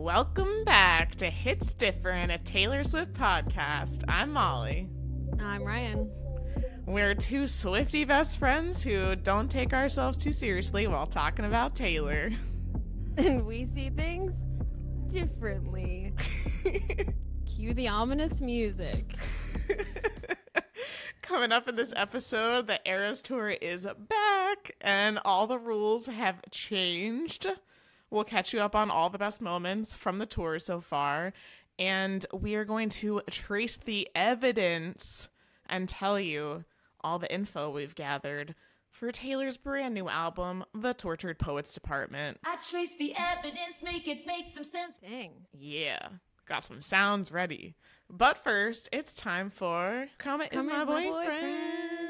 Welcome back to Hits Different, a Taylor Swift podcast. I'm Molly. I'm Ryan. We're two Swifty best friends who don't take ourselves too seriously while talking about Taylor. And we see things differently. Cue the ominous music. Coming up in this episode, the Eras Tour is back and all the rules have changed. We'll catch you up on all the best moments from the tour so far. And we are going to trace the evidence and tell you all the info we've gathered for Taylor's brand new album, The Tortured Poets Department. I trace the evidence, make it make some sense. Dang. Yeah, got some sounds ready. But first, it's time for Karma is my is my boyfriend. Come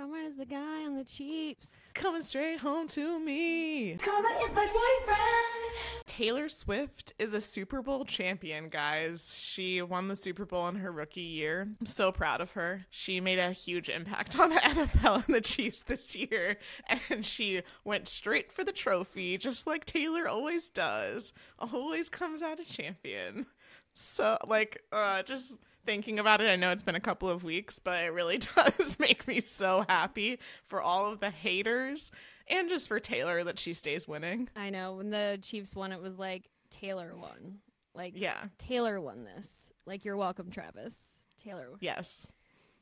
on, is the guy on the Chiefs. Coming straight home to me. Karma is my boyfriend. Taylor Swift is a Super Bowl champion, guys. She won the Super Bowl in her rookie year. I'm so proud of her. She made a huge impact on the NFL and the Chiefs this year, and she went straight for the trophy, just like Taylor always does. Always comes out a champion. So, like, uh, just thinking about it, I know it's been a couple of weeks, but it really does make me so happy for all of the haters and just for Taylor that she stays winning. I know. When the Chiefs won, it was like Taylor won. Like, Yeah. Taylor won this. Like, you're welcome, Travis. Taylor. Yes.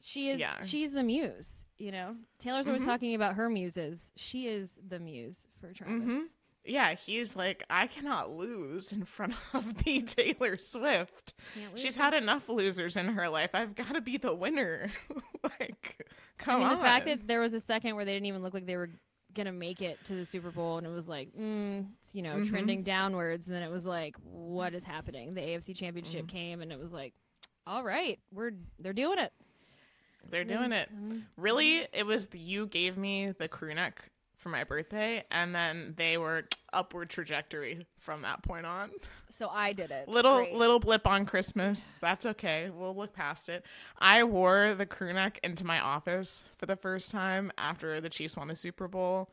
She is, Yeah. she's the muse, you know? Taylor's always Mhm. talking about her muses. She is the muse for Travis. hmm Yeah, he's like, I cannot lose in front of the Taylor Swift. She's had enough losers in her life. I've got to be the winner. like, I come mean, on. the fact that there was a second where they didn't even look like they were gonna make it to the Super Bowl, and it was like, mm, it's, you know, Mhm. trending downwards, and then it was like, what is happening? The AFC Championship Mm-hmm. came, and it was like, all right, we're they're doing it. They're doing it. Really, it was the, you gave me the crew neck for my birthday, and then they were upward trajectory from that point on. So I did it. Little Great. little blip on Christmas. That's okay. We'll look past it. I wore the crew neck into my office for the first time after the Chiefs won the Super Bowl.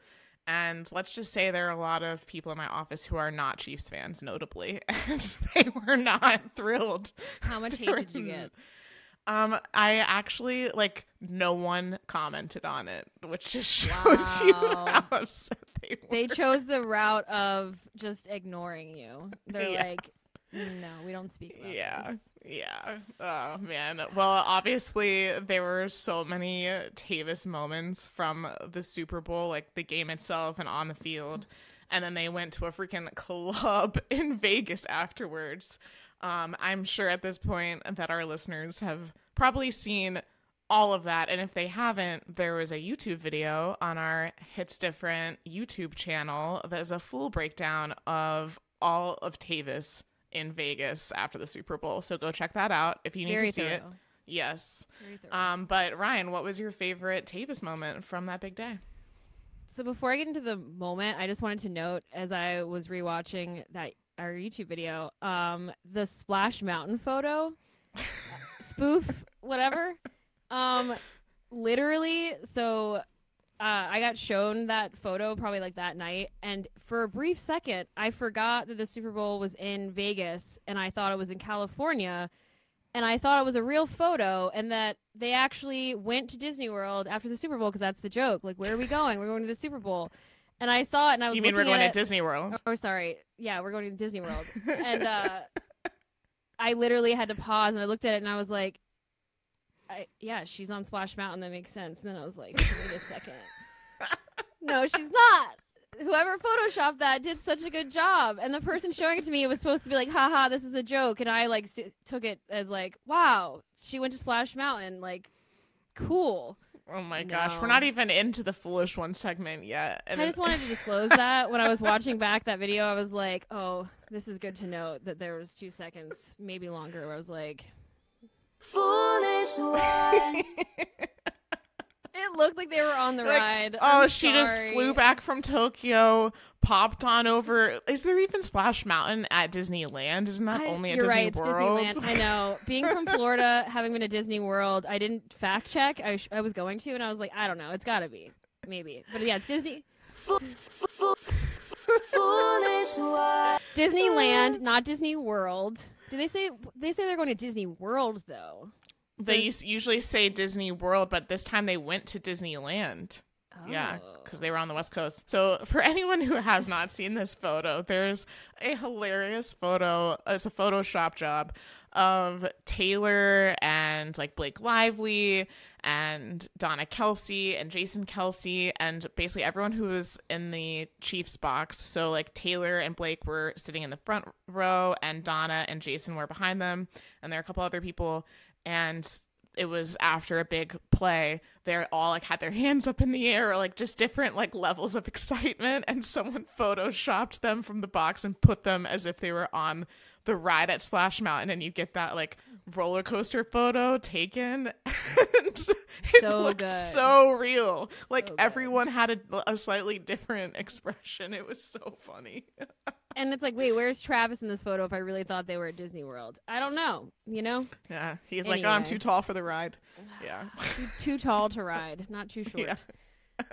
And let's just say there are a lot of people in my office who are not Chiefs fans, notably, and they were not thrilled. How much hate did you get? Um, I actually like no one commented on it, which just shows you how upset they were. They chose the route of just ignoring you. They're Yeah. like, no, we don't speak about Yeah. this. Yeah. Oh man. Well, obviously there were so many Tayvis moments from the Super Bowl, like the game itself and on the field, and then they went to a freaking club in Vegas afterwards. Um, I'm sure at this point that our listeners have probably seen all of that, and if they haven't, there was a YouTube video on our Hits Different YouTube channel that is a full breakdown of all of Tayvis in Vegas after the Super Bowl. So go check that out if you need Very to see it. Yes. Um, but Ryan, what was your favorite Tayvis moment from that big day? So before I get into the moment, I just wanted to note as I was rewatching that our YouTube video, um, the Splash Mountain photo, spoof, whatever. Um, literally, so uh, I got shown that photo probably like that night, and for a brief second, I forgot that the Super Bowl was in Vegas, and I thought it was in California. And I thought it was a real photo, and that they actually went to Disney World after the Super Bowl because that's the joke. Like, where are we going? We're going to the Super Bowl. And I saw it, and I was You mean we're going to Disney World? Oh, sorry. Yeah, we're going to Disney World. and uh, I literally had to pause and I looked at it and I was like, I, yeah, she's on Splash Mountain. That makes sense. And then I was like, wait a second. no, she's not. Whoever photoshopped that did such a good job. And the person showing it to me was supposed to be like, haha, this is a joke. And I like s- took it as like, wow, she went to Splash Mountain. Like, cool. Oh my gosh, we're not even into the foolish one segment yet. And I just wanted to disclose that when I was watching back that video, I was like, "Oh, this is good to note that there was two seconds, maybe longer." Where I was like, Foolish one. "It looked like they were on the Like, ride." oh, I'm she just flew back from Tokyo, popped on over. Is there even Splash Mountain at Disneyland? Isn't that I- only at you're Disney right, it's Disneyland. I know. Being from Florida, having been to Disney World, I didn't fact check. I, sh- I was going to, and I was like, I don't know. It's got to be, maybe. But yeah, it's Disney. Disneyland, not Disney World. Do they say they say they're going to Disney World though? They us- usually say Disney World, but this time they went to Disneyland. Yeah, Oh. because they were on the West Coast. So, for anyone who has not seen this photo, there's a hilarious photo. It's a Photoshop job of Taylor and like Blake Lively and Donna Kelce and Jason Kelce and basically everyone who was in the Chiefs box. So, like Taylor and Blake were sitting in the front row, and Donna and Jason were behind them, and there are a couple other people. And it was after a big play they're all like had their hands up in the air or like just different like levels of excitement and someone photoshopped them from the box and put them as if they were on the ride at splash mountain and you get that like roller coaster photo taken and it So looked good. so real like good. everyone had a, a slightly different expression it was so funny And it's like, wait, where's Travis in this photo? If I really thought they were at Disney World, I don't know. You know, yeah he's like oh i'm too tall for the ride yeah too, too tall to ride, not too short. yeah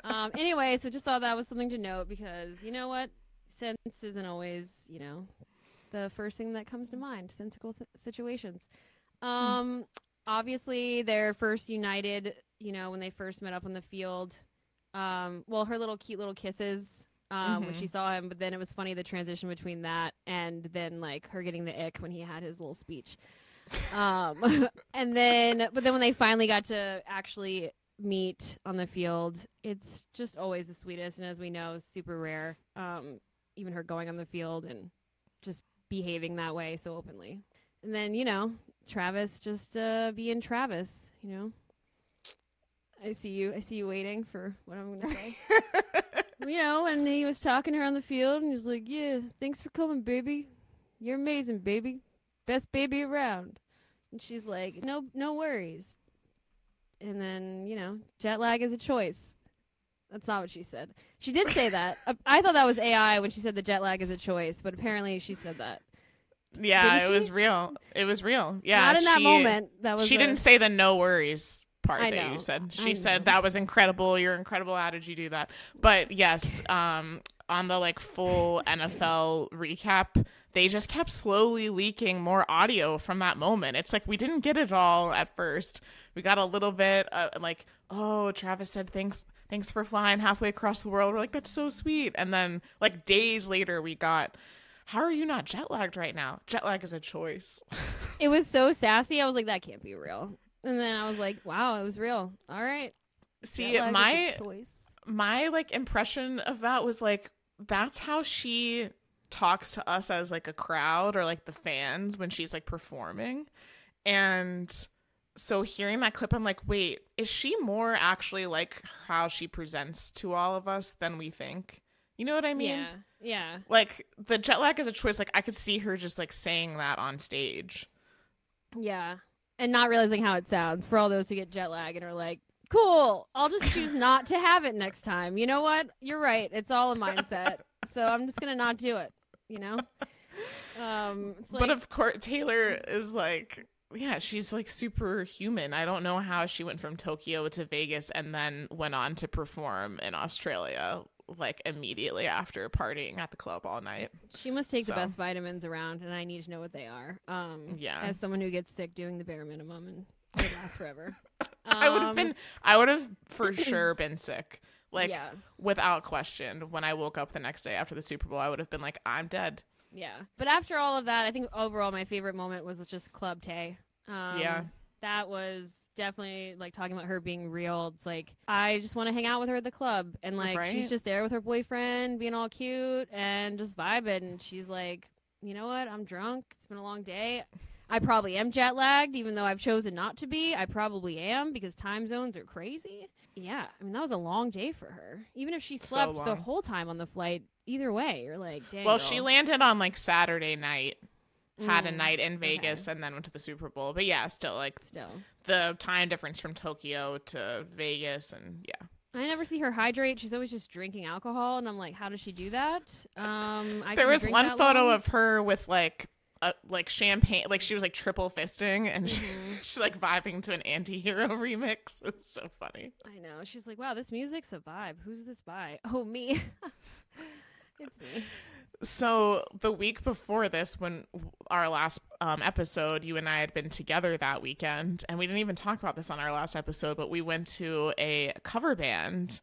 Um. Anyway, so just thought that was something to note because you know what, sense isn't always you know the first thing that comes to mind. Sensical th- situations. Um. Obviously, they're first united. You know, when they first met up on the field. Um. Well, her little cute little kisses. Um, when she saw him, but then it was funny the transition between that and then like her getting the ick when he had his little speech. Um, and then, but then when they finally got to actually meet on the field, it's just always the sweetest. And as we know, super rare. Um, even her going on the field and just behaving that way so openly. And then, you know, Travis just uh, being Travis, you know. I see you. I see you waiting for what I'm going to say. you know, and he was talking to her on the field, and he was like, "Yeah, thanks for coming, baby. You're amazing, baby. Best baby around." And she's like, "No, no worries." And then, you know, jet lag is a choice. That's not what she said. She did say that. I thought that was AI when she said the jet lag is a choice, but apparently she said that. Yeah, Didn't it was real. It was real. Yeah, Not in that she- moment. That was she a- didn't say the no worries part I that know. you said. I She said know. that was incredible. You're incredible. How did you do that? But yes, um, on the like full NFL recap, they just kept slowly leaking more audio from that moment. It's like we didn't get it all at first. We got a little bit, uh, like, oh, Travis said thanks. Thanks for flying halfway across the world. We're like, that's so sweet. And then, like, days later, we got, how are you not jet lagged right now? Jet lag is a choice. It was so sassy. I was like, that can't be real. And then I was like, wow, it was real. All right. See, jet lag is a my choice. my like impression of that was like that's how she talks to us as like a crowd or like the fans when she's like performing and so hearing that clip i'm like wait is she more actually like how she presents to all of us than we think you know what i mean yeah. Yeah. like the jet lag is a choice like i could see her just like saying that on stage Yeah. And not realizing how it sounds for all those who get jet lag and are like, cool, I'll just choose not to have it next time. You know what? You're right. It's all a mindset. so I'm just going to not do it, you know? Um, like, but of course taylor is like yeah she's like superhuman i don't know how she went from tokyo to vegas and then went on to perform in australia like immediately after partying at the club all night she must take so- the best vitamins around, and I need to know what they are. Um, Yeah. As someone who gets sick doing the bare minimum and it lasts forever. i would have Um, been i would have for sure been sick like yeah. without question when i woke up the next day after the super bowl i would have been like i'm dead Yeah. But after all of that, I think overall my favorite moment was just Club Tay. Um, Yeah. That was definitely like talking about her being real. It's like, I just want to hang out with her at the club. And like, Right? she's just there with her boyfriend, being all cute and just vibing. And she's like, you know what? I'm drunk. It's been a long day. I probably am jet lagged, even though I've chosen not to be. I probably am because time zones are crazy. Yeah. I mean, that was a long day for her. Even if she So slept the whole time on the flight, either way, you're like, dang. well she landed on like saturday night had a Mm, night in vegas and then went to the super bowl but yeah still like Still. the time difference from Tokyo to Vegas and yeah. I never see her hydrate. She's always just drinking alcohol, and I'm like, how does she do that? Um, I there was one photo long. of her with like a, like champagne like she was like triple fisting and she, Mm-hmm. she's like vibing to an anti-hero remix. It's so funny. I know. She's like, wow, this music's a vibe. Who's this by? Oh, me. It's me. So the week before this, when our last um, episode, you and I had been together that weekend, and we didn't even talk about this on our last episode, but we went to a cover band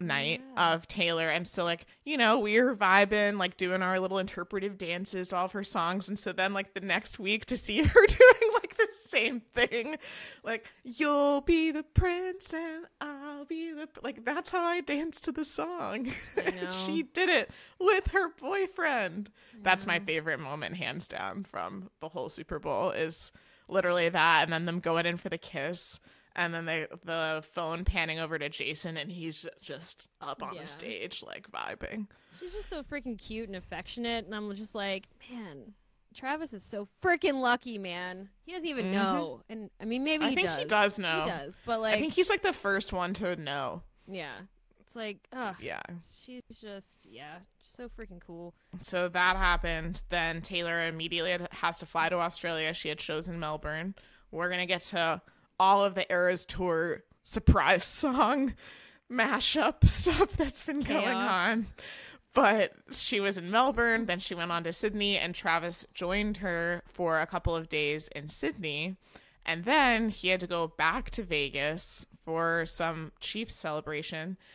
night Yeah. of Taylor, and so like you know we were vibing, like doing our little interpretive dances to all of her songs, and so then like the next week to see her doing same thing, like you'll be the prince and I'll be the like that's how I danced to the song. And she did it with her boyfriend. That's my favorite moment, hands down, from the whole Super Bowl is literally that, and then them going in for the kiss, and then they the phone panning over to Jason, and he's just up on Yeah. the stage like vibing. She's just so freaking cute and affectionate, and I'm just like, man, Travis is so freaking lucky, man. He doesn't even Mhm. know, and I mean, maybe I he think does. he does know. He does, but like, I think he's like the first one to know. yeah, it's like, ugh, Yeah. she's just, yeah, she's so freaking cool. So that happened. Then Taylor immediately has to fly to Australia. She had shows in Melbourne. We're going to get to all of the Eras Tour surprise song mashup stuff that's been going on. But she was in Melbourne, then she went on to Sydney, and Travis joined her for a couple of days in Sydney. And then he had to go back to Vegas for some Chiefs celebration.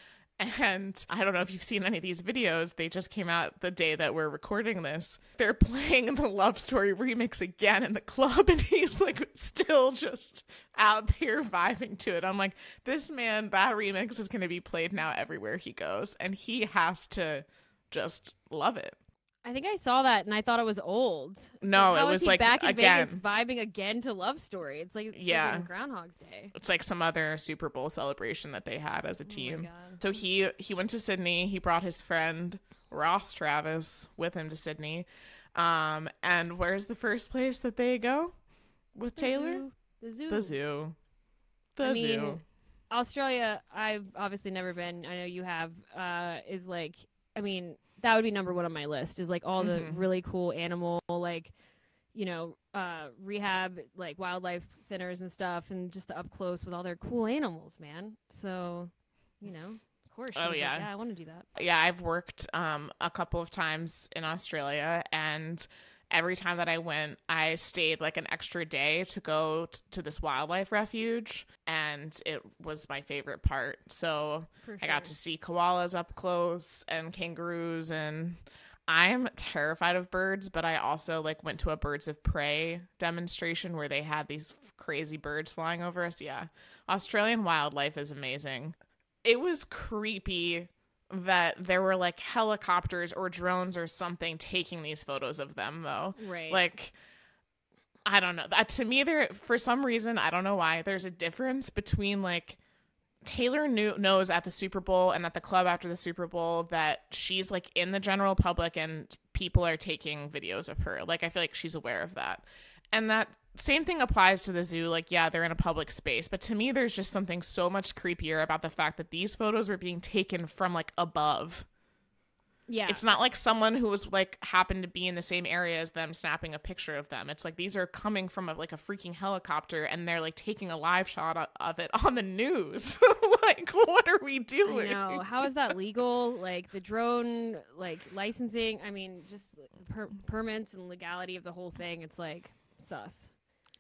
And I don't know if you've seen any of these videos. They just came out the day that we're recording this. They're playing the Love Story remix again in the club, and he's like still just out there vibing to it. I'm like, this man, that remix is going to be played now everywhere he goes, and he has to just love it. I think I saw that and I thought it was old. No, like, it was like back in Vegas again. vibing again to Love Story. It's like Yeah. freaking Groundhog's Day. It's like some other Super Bowl celebration that they had as a Oh team. God. So he he went to Sydney. He brought his friend Ross Travis with him to Sydney. Um, and where's the first place that they go with The Taylor? zoo- The zoo. The zoo. The I mean, zoo. Australia, I've obviously never been. I know you have. Uh, is like, I mean, that would be number one on my list. Is like all the Mhm. really cool animal, like, you know, uh, rehab, like wildlife centers and stuff, and just the up close with all their cool animals, man. So, you know, of course. Oh, was like, yeah. yeah, I want to do that. yeah, I've worked um a couple of times in Australia and every time that I went, I stayed like an extra day to go t- to this wildlife refuge and it was my favorite part. So For I got to see koalas up close and kangaroos and I'm terrified of birds, but I also like went to a birds of prey demonstration where they had these crazy birds flying over us. Yeah. Australian wildlife is amazing. It was creepy that there were like helicopters or drones or something taking these photos of them though. Right. Like I don't know. That to me there for some reason, I don't know why, there's a difference between like Taylor knew knows at the Super Bowl and at the club after the Super Bowl that she's like in the general public and people are taking videos of her. Like I feel like she's aware of that. And that same thing applies to the zoo. Like, yeah, they're in a public space, but to me, there's just something so much creepier about the fact that these photos were being taken from like above. yeah. It's not like someone who was like happened to be in the same area as them snapping a picture of them. It's like these are coming from a, like a freaking helicopter and they're like taking a live shot of it on the news. like, what are we doing? know. How is that legal? Like the drone, like licensing. I mean, just per- permits and legality of the whole thing. It's like sus.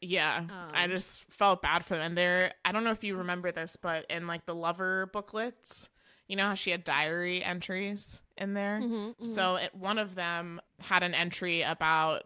Yeah, I Um, just felt bad for them. And they're, I don't know if you remember this, but in like the lover booklets, you know how she had diary entries in there? Mm-hmm, So it, one of them had an entry about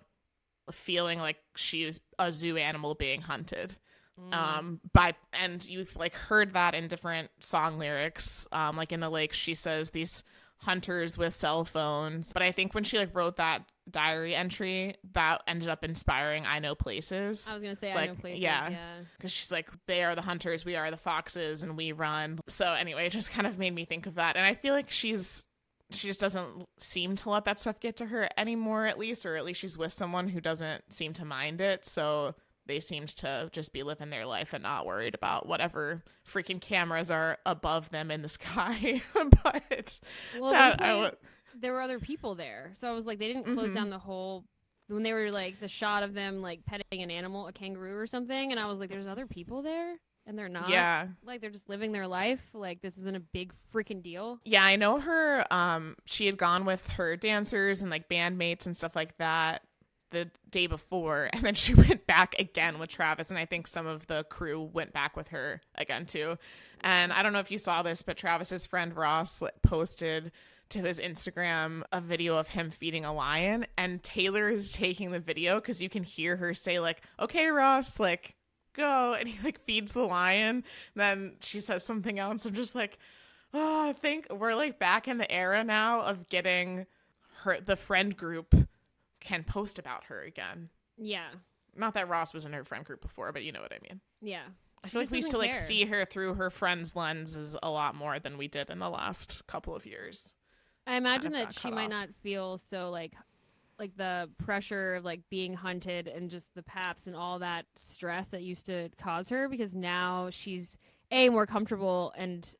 feeling like she was a zoo animal being hunted. Mm. Um, by and you've like heard that in different song lyrics. Um, like in the lake, she says these hunters with cell phones. But I think when she like wrote that diary entry, that ended up inspiring I Know Places I was gonna say I like, know places. yeah. Yeah. because she's like they are the hunters we are the foxes and we run so anyway it just kind of made me think of that and i feel like she's she just doesn't seem to let that stuff get to her anymore at least or at least she's with someone who doesn't seem to mind it so they seemed to just be living their life and not worried about whatever freaking cameras are above them in the sky but Well, that I would there were other people there, so I was like, they didn't close Mhm. down the whole. when they were like the shot of them like petting an animal, a kangaroo or something, and I was like, "There's other people there." and they're not. Yeah. Like they're just living their life. Like this isn't a big freaking deal. Yeah, I know her. Um, she had gone with her dancers and like bandmates and stuff like that the day before, and then she went back again with Travis, and I think some of the crew went back with her again too. And I don't know if you saw this, but Travis's friend Ross posted to his Instagram a video of him feeding a lion, and Taylor is taking the video because you can hear her say like, "Okay, Ross, like." Go and he like feeds the lion. Then she says something else. I'm just like, oh, I think we're like back in the era now of getting her the friend group can post about her again. Yeah. Not that Ross was in her friend group before, but you know what I mean. Yeah. I She feel like we used to doesn't like see her through her friends' lenses a lot more than we did in the last couple of years. I imagine that she might off. not feel so like like the pressure of like being hunted and just the paps and all that stress that used to cause her because now she's a more comfortable and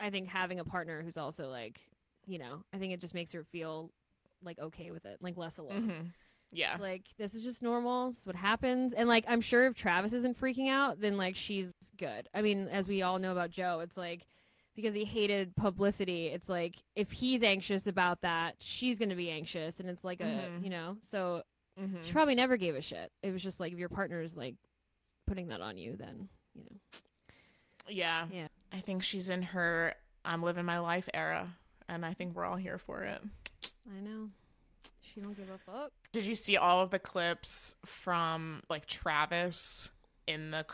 I think having a partner who's also like, you know, I think it just makes her feel like okay with it, like less alone. hmm Yeah. It's like this is just normal. It's what happens. And like I'm sure if Travis isn't freaking out, then like she's good. I mean, as we all know about Joe, it's like because he hated publicity, it's like if he's anxious about that, she's gonna be anxious. And it's like a Mhm. you know, so hmm she probably never gave a shit. It was just like if your partner's like putting that on you, then you know. Yeah. Yeah. I think she's in her I'm living my life era, and I think we're all here for it. I know. She don't give a fuck. Did you see all of the clips from like Travis in the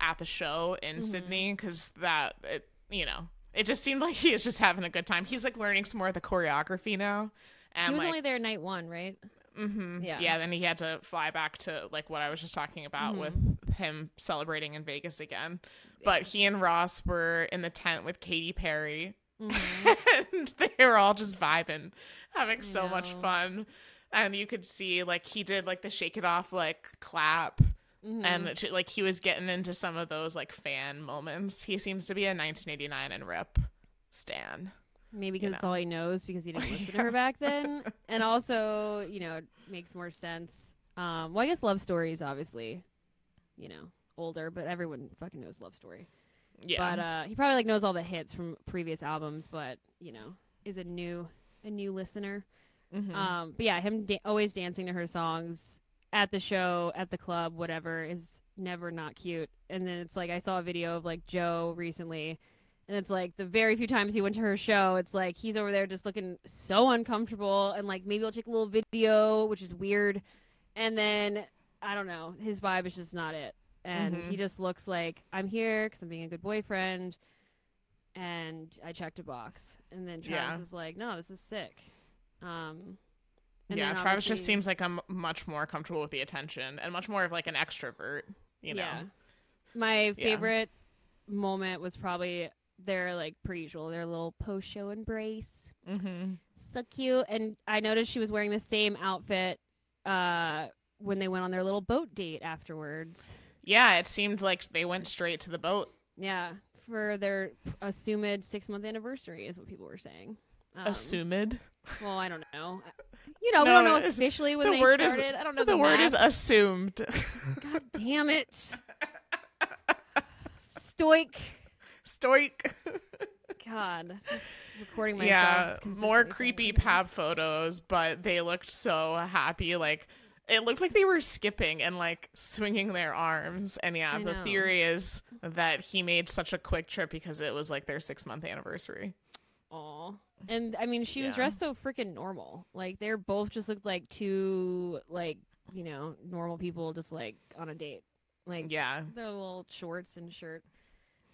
at the show in Mhm. Sydney? Because that it, you know, it just seemed like he was just having a good time. He's like learning some more of the choreography now, and he was like, only there night one, right? Mm-hmm. Yeah. yeah. Then he had to fly back to like what I was just talking about Mhm. with him celebrating in Vegas again. But he and Ross were in the tent with Katy Perry Mhm. and they were all just vibing, having I so much fun. And you could see like he did like the shake it off like clap, Mhm. and it- like he was getting into some of those like fan moments. He seems to be a 1989 and rep stan. Maybe because it's know. all he knows because he didn't listen to her back then. And also, you know, it makes more sense. Um, well, I guess Love stories, obviously, you know, older, but everyone fucking knows Love Story. Yeah, But uh, he probably like knows all the hits from previous albums, but you know, is a new a new listener. Mhm. Um, but yeah, him da- always dancing to her songs at the show, at the club, whatever, is never not cute. And then it's like I saw a video of like Joe recently, and it's like the very few times he went to her show, it's like he's over there just looking so uncomfortable, and like maybe I'll take a little video, which is weird. And then I don't know, his vibe is just not it, and Mhm. he just looks like I'm here because I'm being a good boyfriend, and I checked a box. And then Travis Yeah. is like, no, this is sick. Um, and yeah. Travis just seems like I'm much more comfortable with the attention and much more of like an extrovert. You know. Yeah. My favorite moment was probably their like per usual, their little post show embrace. Mm-hmm. So cute. And I noticed she was wearing the same outfit uh when they went on their little boat date afterwards. Yeah, it seemed like they went straight to the boat. Yeah. For their assumed six month anniversary is what people were saying. Um, Assumed. Well, I don't know. You know, we don't know officially when the they word is- started. I don't know the, the, word is assumed. God damn it. Stoic. Stoic. God, just recording myself. yeah, more creepy pab photos, but they looked so happy. Like it looked like they were skipping and like swinging their arms. And yeah, I the theory is that he made such a quick trip because it was like their six month anniversary. Aw. And I mean, she was dressed so freaking normal. Like they're both just looked like two like you know normal people just like on a date. Like Yeah, their little shorts and shirt.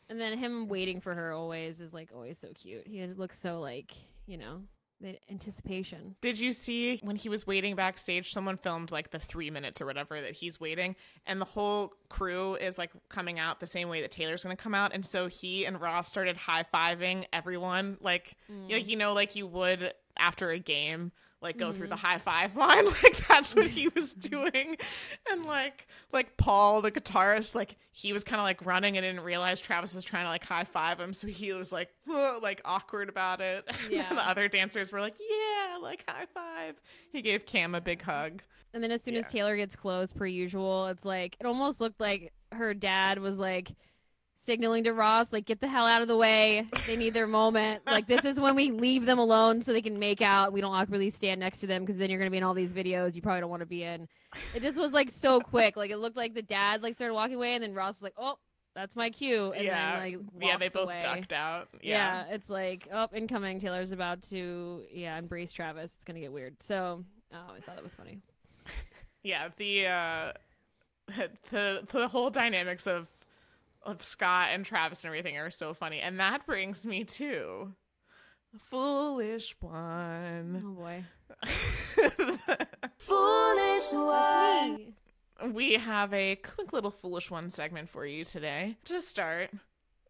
And then him waiting for her always is like always so cute. He looks so like you know the anticipation. Did you see when he was waiting backstage? Someone filmed like the three minutes or whatever that he's waiting, and the whole crew is like coming out the same way that Taylor's gonna come out, and so he and Ross started high fiving everyone, like mm. like you know, like you would after a game, like go through the mm-hmm. high five line, like that's what he was doing, and like like Paul, the guitarist, like he was kind of like running and didn't realize Travis was trying to like high five him, so he was like like awkward about it. And Yeah. the other dancers were like, yeah, like high five. He gave Cam a big hug. And then as soon as Taylor gets close, per usual, it's like it almost looked like her dad was like signaling to Ross, like, get the hell out of the way. They need their moment. Like, this is when we leave them alone so they can make out. We don't awkwardly stand next to them because then you're going to be in all these videos you probably don't want to be in. It just was like so quick. Like, it looked like the dad like started walking away, and then Ross was like, oh, that's my cue. And yeah, then, like, yeah, they both away. ducked out. Yeah. it's like, oh, incoming. Taylor's about to, yeah, embrace Travis. It's going to get weird. So, oh, I thought that was funny. yeah the uh the the whole dynamics of of Scott and Travis and everything are so funny and that brings me to the foolish one Oh, boy. Foolish one. Me. we have a quick little foolish one segment for you today to start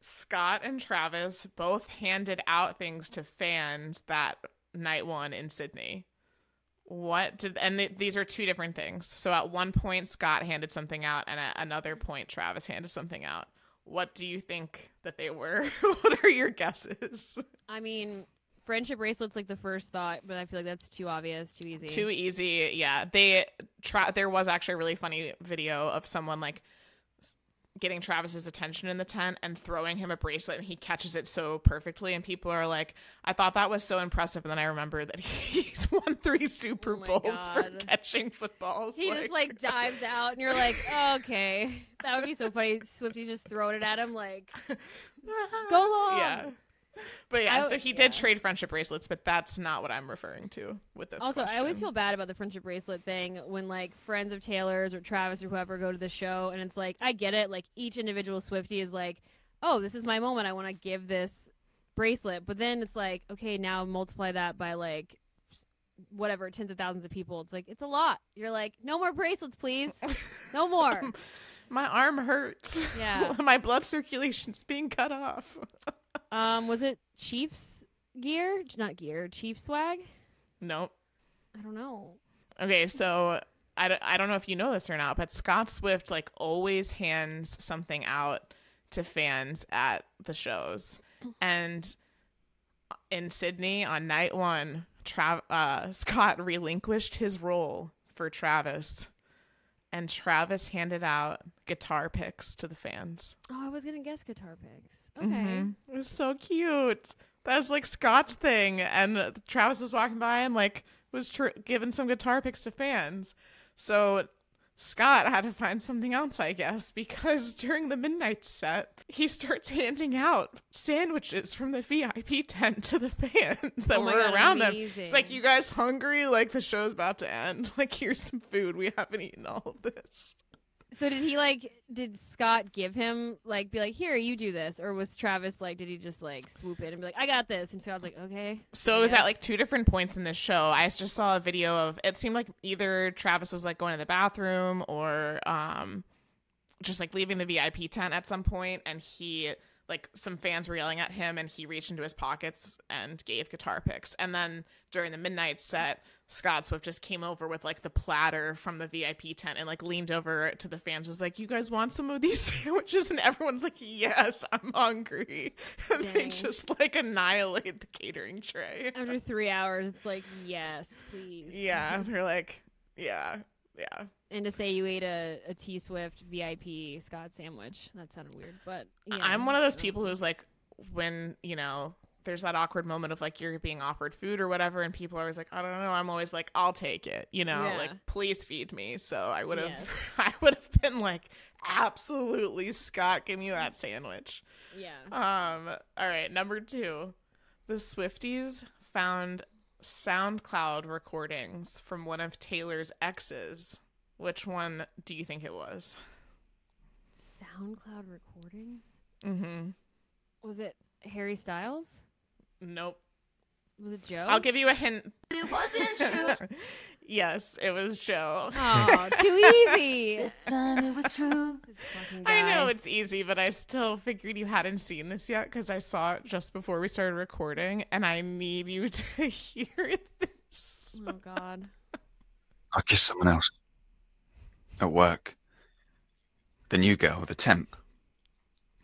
Scott and Travis both handed out things to fans that night one in Sydney. What did and th- these are two different things. So at one point Scott handed something out and at another point Travis handed something out. What do you think that they were? what are your guesses? I mean, friendship bracelets like the first thought, but I feel like that's too obvious, too easy. Too easy. Yeah. They tra- there was actually a really funny video of someone like getting Travis's attention in the tent and throwing him a bracelet and he catches it so perfectly and people are like I thought that was so impressive and then I remember that he's won 3 Super Oh Bowls for catching footballs. he just like dives out, and you're like, okay, that would be so funny. Swifty's just throwing it at him, like, go long. Yeah. But yeah, I- so he yeah. did trade friendship bracelets, but that's not what I'm referring to with this. Also, I always feel bad about the friendship bracelet thing when like friends of Taylor's or Travis or whoever go to the show, and it's like I get it. Like each individual Swifty is like, oh, this is my moment. I want to give this bracelet, but then it's like, okay, now multiply that by like whatever tens of thousands of people. It's like it's a lot. You're like, no more bracelets, please, no more. my arm hurts. Yeah. my blood circulation's being cut off. Um, was it Chiefs gear? Not gear, Chief swag. Nope. I don't know. Okay, so I, don't- I don't know if you know this or not, but Scott Swift like always hands something out to fans at the shows. And in Sydney on night one, Trav- uh, Scott relinquished his role for Travis. And Travis handed out guitar picks to the fans. Oh, I was gonna guess guitar picks. Okay. Mhm. It was so cute. That's like Scott's thing. And Travis was walking by and like was tr- giving some guitar picks to fans. So Scott had to find something else, I guess, because during the midnight set, he starts handing out sandwiches from the VIP tent to the fans that Oh were God, around them. It's like, you guys hungry? Like the show's about to end. Like here's some food. We haven't eaten all of this. So did he like? Did Scott give him like be like, here, you do this, or was Travis like? Did he just like swoop in and be like, I got this, and Scott's like, okay. So it was at like two different points in this show. I just saw a video of it seemed like either Travis was like going to the bathroom or um just like leaving the VIP tent at some point and he like some fans were yelling at him and he reached into his pockets and gave guitar picks. And then during the midnight set, Scott Swift just came over with like the platter from the VIP tent and like leaned over to the fans was like, "You guys want some of these sandwiches?" And everyone's like, "Yes, I'm hungry." And they just like annihilate the catering tray. After three hours, it's like, yes, please. Yeah, they're like, yeah, yeah. And to say you ate a, a T Swift VIP Scott sandwich, that sounded weird, but yeah. I'm one of those people who's like, when you know, there's that awkward moment of like you're being offered food or whatever, and people are always like, I don't know. I'm always like, I'll take it, you know, Yeah. like please feed me. So I would have, Yes. I would have been like, absolutely, Scott, give me that sandwich. Yeah. Um, all right, number two, the Swifties found SoundCloud recordings from one of Taylor's exes. Which one do you think it was? SoundCloud recordings. Mm-hmm. Was it Harry Styles? Nope. Was it Joe? I'll give you a hint. It wasn't true. yes, it was Joe. Oh, too easy. This time it was true. I know it's easy, but I still figured you hadn't seen this yet because I saw it just before we started recording, and I need you to hear this. Oh God. I kissed someone else. At work. The new girl, the temp.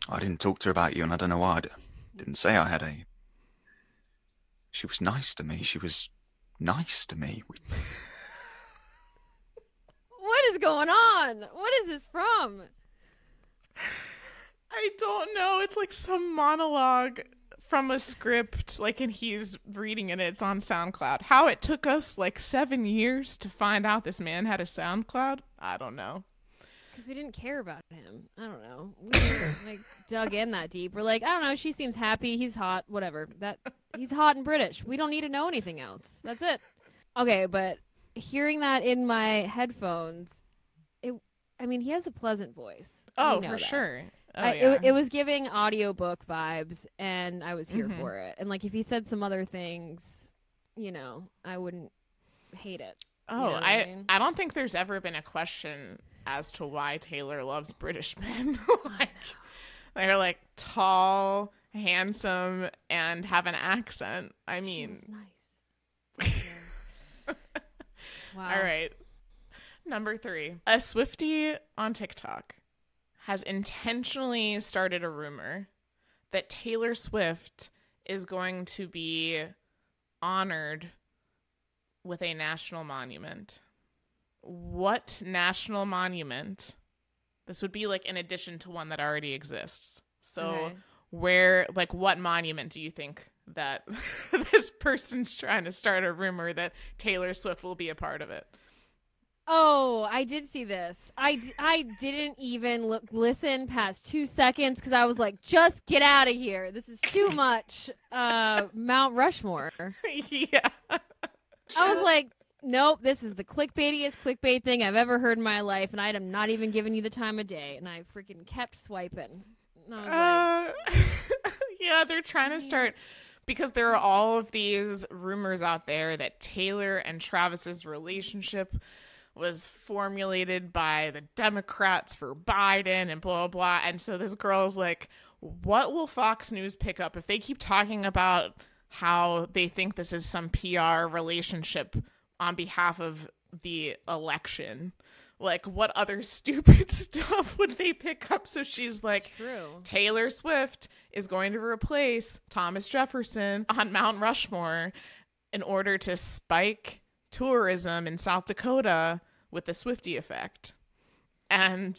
I didn't talk to her about you, and I don't know why. I d- didn't say I had a. She was nice to me. She was nice to me. We- What is going on? What is this from? I I don't know. It's like some monologue from a script, like, and he's reading it. It's on SoundCloud. How it took us like seven years to find out this man had a SoundCloud. I don't know. Because we didn't care about him. I don't know. We like dug in that deep. We're like, I don't know. She seems happy. He's hot. Whatever. That he's hot and British. We don't need to know anything else. That's it. Okay, but hearing that in my headphones, it. I mean, he has a pleasant voice. Oh, for that. sure. Oh, I, yeah. it, it was giving audiobook vibes, and I was here Mhm. for it. And like, if he said some other things, you know, I wouldn't hate it. oh, know I, I mean? I don't think there's ever been a question as to why Taylor loves British men. like, they're like tall, handsome, and have an accent. I mean, nice. Wow. All right. Number three. A Swifty on TikTok has intentionally started a rumor that Taylor Swift is going to be honored with a national monument. What national monument? This would be like in addition to one that already exists. So, Okay. where, like, what monument do you think that this person's trying to start a rumor that Taylor Swift will be a part of it? Oh, I did see this. I, I didn't even look listen past two seconds because I was like, just get out of here. This is too much. Uh, Mount Rushmore. yeah. I was like, nope, this is the clickbaitiest clickbait thing I've ever heard in my life, and I am not even giving you the time of day. And I freaking kept swiping. Was like, Uh, yeah, they're trying to start because there are all of these rumors out there that Taylor and Travis's relationship was formulated by the Democrats for Biden and blah blah blah. And so this girl is like, what will Fox News pick up if they keep talking about how they think this is some PR relationship on behalf of the election? Like, what other stupid stuff would they pick up? So she's like, true. Taylor Swift is going to replace Thomas Jefferson on Mount Rushmore in order to spike tourism in South Dakota with the Swifty effect. And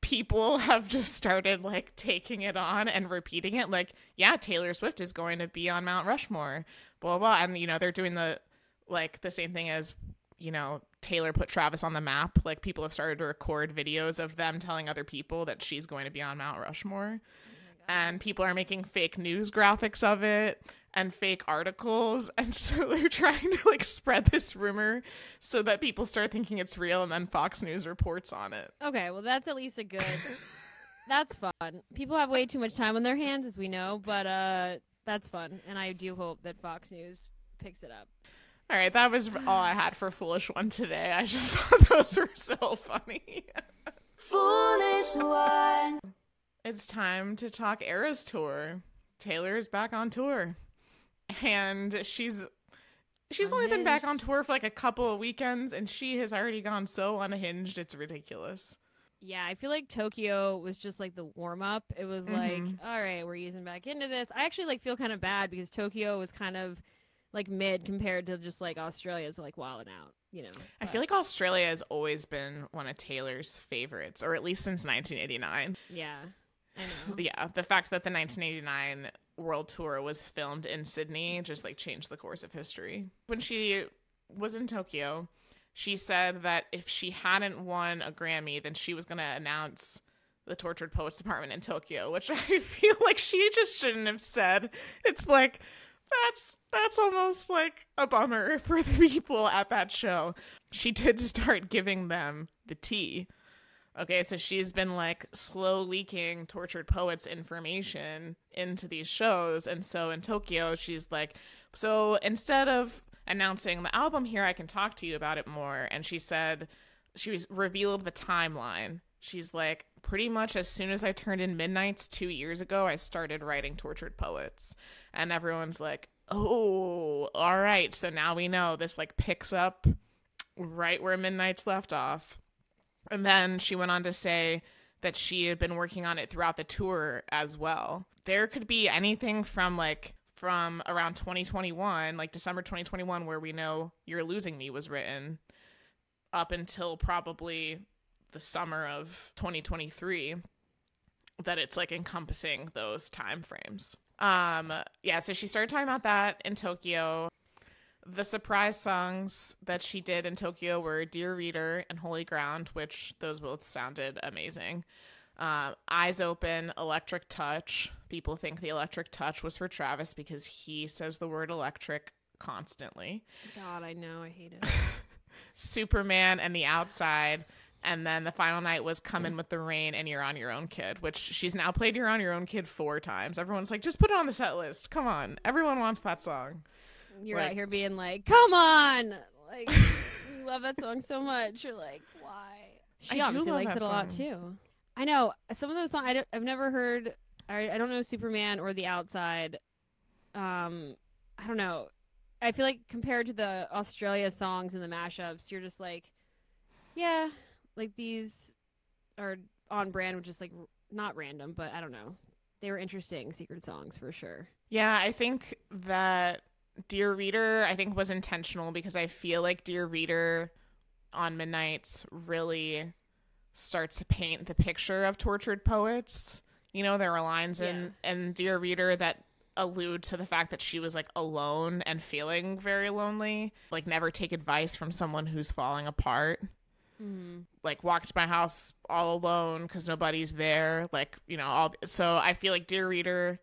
people have just started like taking it on and repeating it like, yeah, Taylor Swift is going to be on Mount Rushmore, blah blah. And you know, they're doing the like the same thing as you know, Taylor put Travis on the map. Like people have started to record videos of them telling other people that she's going to be on Mount Rushmore. and people are making fake news graphics of it and fake articles. And so they're trying to like spread this rumor so that people start thinking it's real and then Fox News reports on it. Okay, well, that's at least a good. that's fun. People have way too much time on their hands, as we know, but uh, that's fun, and I do hope that Fox News picks it up. All right, that was all I had for Foolish One today. I just thought those were so funny. Foolish one. it's time to talk Eras tour. Taylor is back on tour, and she's she's only been back on tour for like a couple of weekends, and she has already gone so unhinged. It's ridiculous. Yeah, I feel like Tokyo was just like the warm up. It was like, Mhm. all right, we're easing back into this. I actually like feel kind of bad because Tokyo was kind of like mid compared to just like Australia's like wilding out, you know. I feel like Australia has always been one of Taylor's favorites, or at least since 1989. yeah, I know. Yeah, the fact that the 1989 World Tour was filmed in Sydney just like changed the course of history. When she was in Tokyo, she said that if she hadn't won a Grammy, then she was going to announce the Tortured Poets Department in Tokyo, which I feel like she just shouldn't have said. It's like that's that's almost like a bummer for the people at that show. She did start giving them the tea. Okay, so she's been like slow leaking tortured poets information into these shows. And so in Tokyo, she's like, so instead of announcing the album here, I can talk to you about it more. And she said, she was revealed the timeline. She's like, pretty much as soon as I turned in Midnights two years ago, I started writing Tortured Poets. And everyone's like, oh, all right. So now we know this like picks up right where Midnights left off. And then she went on to say that she had been working on it throughout the tour as well. There could be anything from like from around 2021, like December 2021, where we know You're Losing Me was written, up until probably the summer of 2023. that it's like encompassing those time frames. Um, yeah, so she started talking about that in Tokyo. The surprise songs that she did in Tokyo were Dear Reader and Holy Ground, which those both sounded amazing. Uh, Eyes Open, Electric Touch. People think the Electric Touch was for Travis because he says the word electric constantly. God, I know, I hate it. Superman and The Outside. And then the final night was Come In With the Rain and You're On Your Own Kid, which she's now played You're On Your Own Kid four times. Everyone's like, just put it on the set list. Come on. Everyone wants that song. You're Like- out here being like, come on, like you love that song so much. You're like, why? She I do obviously love likes that it a lot too. I know some of those songs. I don't, I've never heard. I, I don't know Superman or The Outside. Um, I don't know. I feel like compared to the Australia songs and the mashups, you're just like, yeah, like these are on brand which is like not random, but I don't know. They were interesting secret songs for sure. Yeah, I think that Dear Reader, I think was intentional because I feel like Dear Reader on Midnights really starts to paint the picture of tortured poets. You know, there are lines in and Dear Reader that allude to the fact that she was like alone and feeling very lonely. Like never take advice from someone who's falling apart. Mm-hmm. Like walked to my house all alone because nobody's there. Like you know, all so I feel like Dear Reader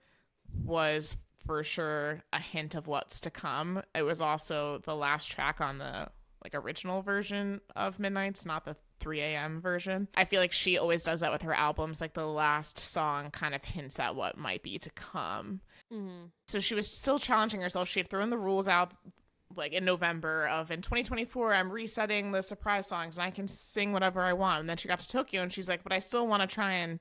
was for sure a hint of what's to come. It was also the last track on the like original version of Midnights, not the 3 a.m. version. I feel like she always does that with her albums. Like the last song kind of hints at what might be to come. Mm-hmm. So she was still challenging herself. She had thrown the rules out like in November of in 2024, I'm resetting the surprise songs and I can sing whatever I want. And then she got to Tokyo and she's like, but I still want to try and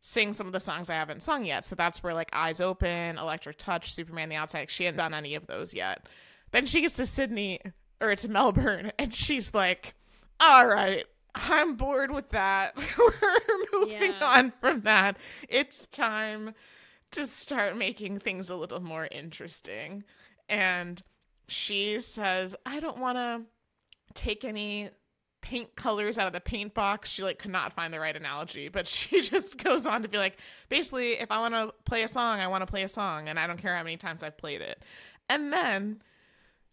sing some of the songs I haven't sung yet. So that's where like Eyes Open, Electric Touch, Superman the Outside, she hadn't done any of those yet. Then she gets to Sydney or to Melbourne and she's like, all right, I'm bored with that. We're moving Yeah. on from that. It's time to start making things a little more interesting. And she says, I don't want to take any paint colors out of the paint box. She like could not find the right analogy, but she just goes on to be like, basically, if I want to play a song, I want to play a song, and I don't care how many times I've played it. And then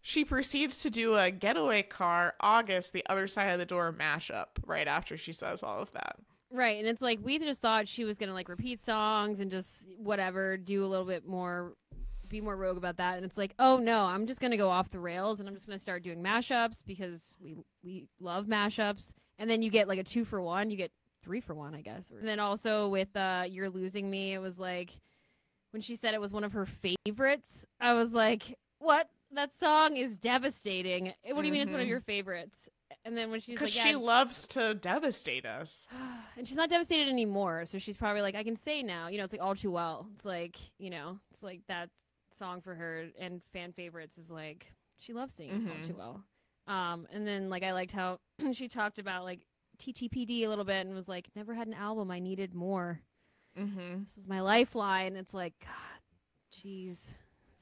she proceeds to do a getaway car August, the other side of the door mashup right after she says all of that. Right, and it's like we just thought she was gonna like repeat songs and just whatever, do a little bit more, be more rogue about that. And it's like, oh no, I'm just gonna go off the rails and I'm just gonna start doing mashups because we we love mashups. And then you get like a two for one, you get three for one, I guess. And then also with uh, "You're Losing Me," it was like when she said it was one of her favorites. I was like, what? That song is devastating. What do you mean it's one of Mhm. your favorites? And then when she's Because like, she yeah, loves to devastate us. and she's not devastated anymore so she's probably like i can say now you know it's like all too well it's like you know it's like that song for her and fan favorites is like she loves singing all Mhm. too well um and then like i liked how she talked about like ttpd a little bit and was like never had an album i needed more Mm-hmm. this was my lifeline it's like god jeez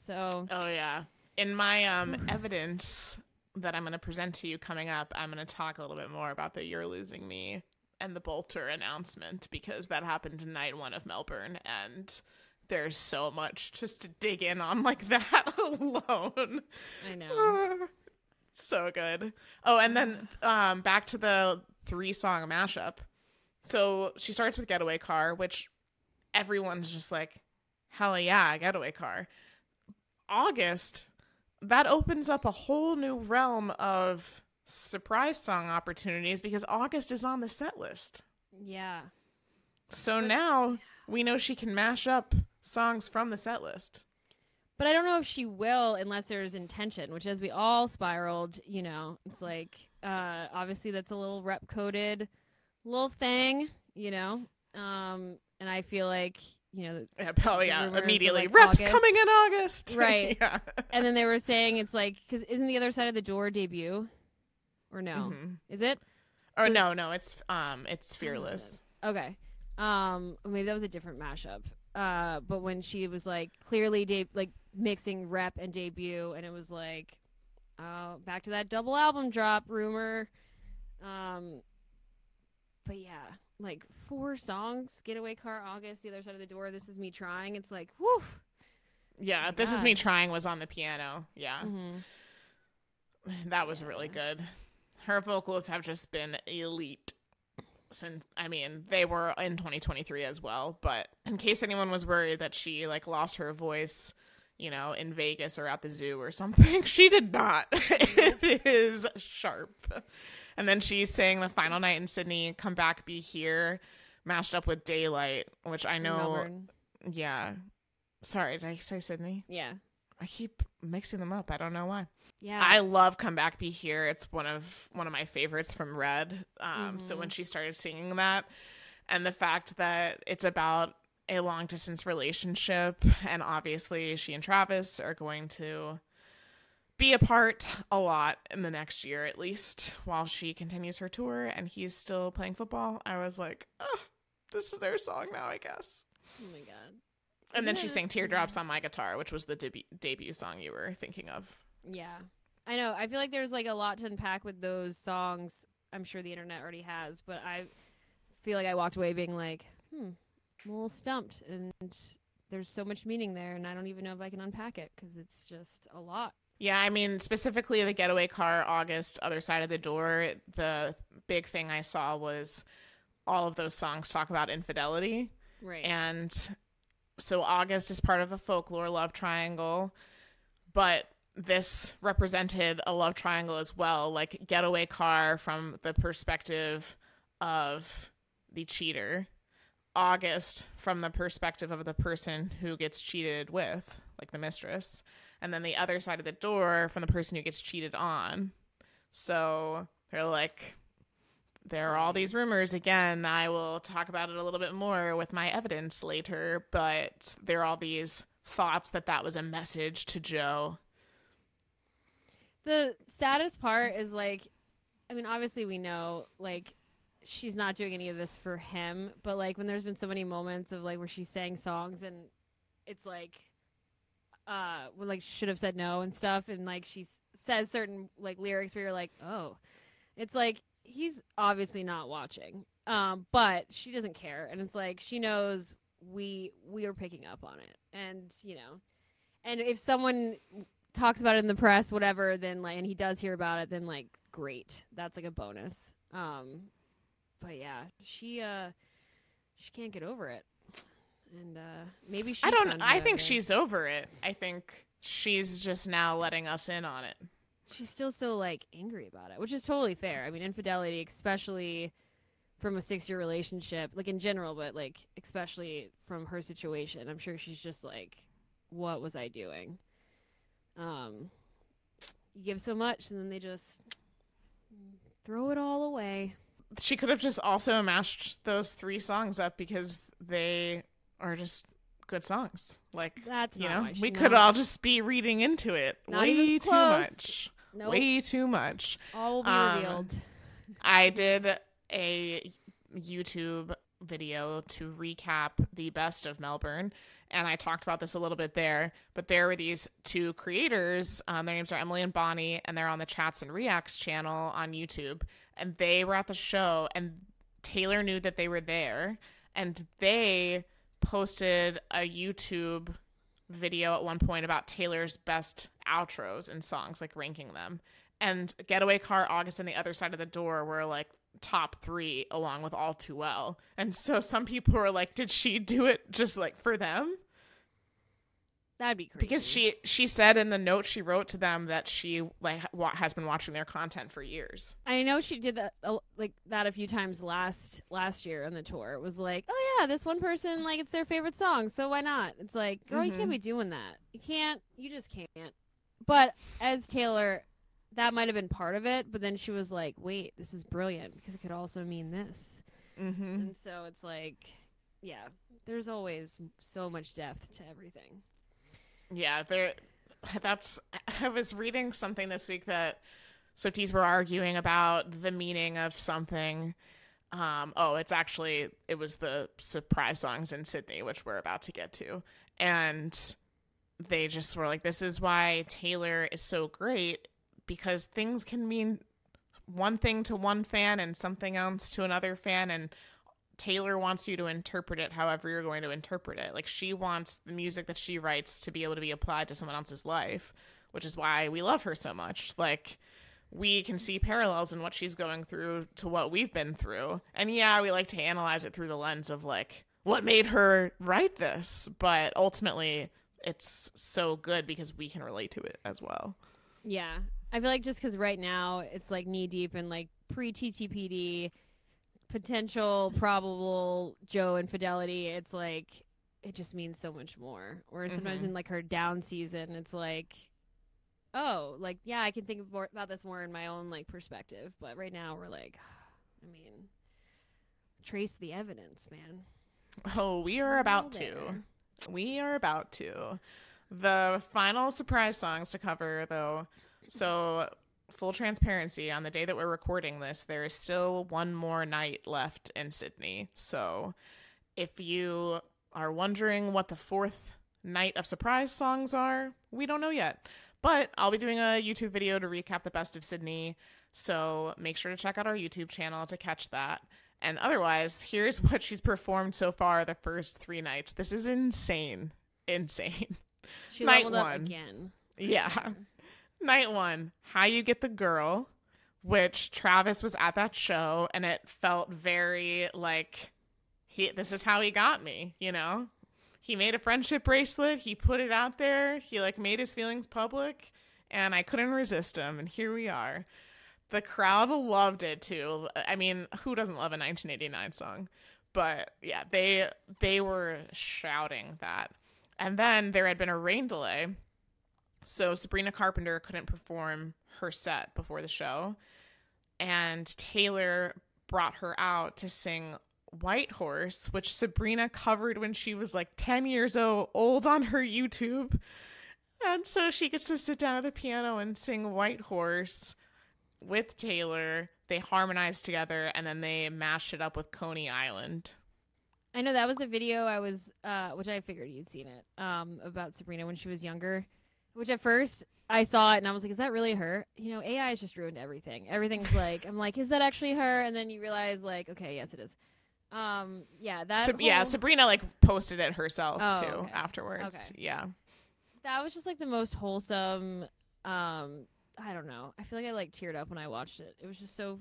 so Oh yeah. In my um evidence that I'm going to present to you coming up, I'm going to talk a little bit more about the "You're Losing Me" and the Bolter announcement because that happened in night one of Melbourne, and there's so much just to dig in on like that alone. i know so good. Oh, and then um back to the three song mashup. So she starts with Getaway Car, which everyone's just like, hell yeah, Getaway Car. August, that opens up a whole new realm of surprise song opportunities because August is on the set list. yeah So now we know she can mash up songs from the set list. But I don't know if she will unless there's intention, which as we all spiraled, you know, it's like uh obviously that's a little rep coded little thing, you know. Um and I feel like, you know, Yeah, Oh yeah, immediately. like, Reps August. coming in August. Right. yeah. and then they were saying it's like cuz isn't the other side of the door debut or no? Mhm. Is it? Or So- no, no, it's um, it's fearless. Okay. Um maybe that was a different mashup. Uh but when she was like clearly de- like mixing rep and debut and it was like uh back to that double album drop rumor. Um but yeah, like four songs: "Getaway Car," "August," "The Other Side of the Door," "This Is Me Trying." It's like, whew. Yeah, this is me trying was on the piano. Yeah, Mhm. that was really good. Her vocals have just been elite. Since I mean, they were in 2023 as well. But in case anyone was worried that she like lost her voice, you know, in Vegas or at the zoo or something, she did not. it is sharp. And then she sang the final night in Sydney, "Come Back, Be Here," mashed up with "Daylight," which I know. Melbourne. Yeah. Sorry, did I say Sydney? Yeah. I keep mixing them up. I don't know why. Yeah. I love "Come Back, Be Here." It's one of one of my favorites from Red. Um, So Mhm. when she started singing that, and the fact that it's about a long distance relationship, and obviously she and Travis are going to be apart a lot in the next year at least, while she continues her tour and he's still playing football. I was like, oh, this is their song now, I guess. oh my god. And then she sang "Teardrops on My Guitar," which was the debu- debut song you were thinking of. Yeah. I know. I feel like there's like a lot to unpack with those songs. I'm sure the internet already has, but I feel like I walked away being like, hmm, I'm a little stumped. And there's so much meaning there, and I don't even know if I can unpack it because it's just a lot. Yeah, I mean, specifically the getaway car, August, Other Side of the Door. The big thing I saw was all of those songs talk about infidelity. Right. And so August is part of a folklore love triangle, but this represented a love triangle as well, like getaway car from the perspective of the cheater, August from the perspective of the person who gets cheated with, like the mistress, and then the other side of the door from the person who gets cheated on. So they're like, there are all these rumors again. I will talk about it a little bit more with my evidence later, but there are all these thoughts that that was a message to Joe. the saddest part is like, I mean, obviously we know like she's not doing any of this for him, but like when there's been so many moments of like where she sang songs and it's like, uh, well, like should have said no and stuff, and like she says certain like lyrics where you're like, oh, it's like he's obviously not watching, um, but she doesn't care, and it's like she knows we we are picking up on it, and you know, and if someone talks about it in the press, whatever, then like, and he does hear about it, then like, great, that's like a bonus. Um, but yeah, she uh, she can't get over it, and uh, maybe she's I don't I think way. she's over it. I think she's just now letting us in on it. She's still so like angry about it, which is totally fair. I mean, infidelity, especially from a six-year relationship, like in general, but like especially from her situation, I'm sure she's just like, what was I doing? Um, you give so much, and then they just throw it all away. She could have just also mashed those three songs up because they are just good songs. Like That's you not know, we could all just be reading into it Not way too much. Nope. Way too much. all will be um, revealed. I did a YouTube video to recap the best of Melbourne, and I talked about this a little bit there. But there were these two creators. Um, their names are Emily and Bonnie, and they're on the Chats and Reacts channel on YouTube. And they were at the show, and Taylor knew that they were there, and they posted a YouTube video at one point about Taylor's best outros and songs, like ranking them. And Getaway Car, August, and the other side of the door were like top three, along with All Too Well. And so some people were like, "Did she do it just like for them?" That'd be crazy. Because she she said in the note she wrote to them that she like wa- has been watching their content for years. I know she did that like that a few times last last year on the tour. It was like, oh yeah, this one person like it's their favorite song, so why not? It's like, girl, you Mhm. can't be doing that. You can't. You just can't. But as Taylor, that might have been part of it. But then she was like, wait, this is brilliant because it could also mean this. Mm-hmm. And so it's like, yeah, there's always so much depth to everything. Yeah, there. That's. I was reading something this week that Swifties were arguing about the meaning of something. Um, oh, it's actually it was the surprise songs in Sydney, which we're about to get to, and they just were like, "This is why Taylor is so great because things can mean one thing to one fan and something else to another fan, and Taylor wants you to interpret it however you're going to interpret it. Like she wants the music that she writes to be able to be applied to someone else's life, which is why we love her so much. Like we can see parallels in what she's going through to what we've been through. And yeah, we like to analyze it through the lens of like what made her write this, but ultimately it's so good because we can relate to it as well. Yeah. I feel like just because right now it's like knee deep in like pre TTPD, potential probable Joe infidelity, it's like it just means so much more. Or sometimes Mhm. in like her down season, it's like, oh, like yeah, I can think more about this more in my own like perspective. But right now we're like, I mean, trace the evidence, man. Oh, we are about to. We are about to. The final surprise songs to cover, though. So, full transparency on the day that we're recording this, there is still one more night left in Sydney. So, if you are wondering what the fourth night of surprise songs are, we don't know yet. But I'll be doing a YouTube video to recap the best of Sydney. So, make sure to check out our YouTube channel to catch that. And otherwise, here's what she's performed so far the first three nights. This is insane. Insane. She Night leveled up one. again. Yeah. Night one, How You Get the Girl, which Travis was at that show and it felt very like he this is how he got me, you know? He made a friendship bracelet, he put it out there, he like made his feelings public, and I couldn't resist him, and here we are. The crowd loved it too. I mean, who doesn't love a 1989 song? But yeah, they they were shouting that. And then there had been a rain delay. So Sabrina Carpenter couldn't perform her set before the show. And Taylor brought her out to sing White Horse, which Sabrina covered when she was like 10 years old on her YouTube. And so she gets to sit down at the piano and sing White Horse with Taylor. They harmonize together and then they mash it up with Coney Island. I know that was the video I was, uh, which I figured you'd seen it, um, about Sabrina when she was younger. Which at first I saw it and I was like, "Is that really her?" You know, AI has just ruined everything. Everything's like, I'm like, "Is that actually her?" And then you realize, like, okay, yes, it is. Um, yeah, that. Sab- yeah, Sabrina like posted it herself Oh, too okay. afterwards. Okay. Yeah. that was just like the most wholesome. Um, I don't know. I feel like I like teared up when I watched it. It was just so,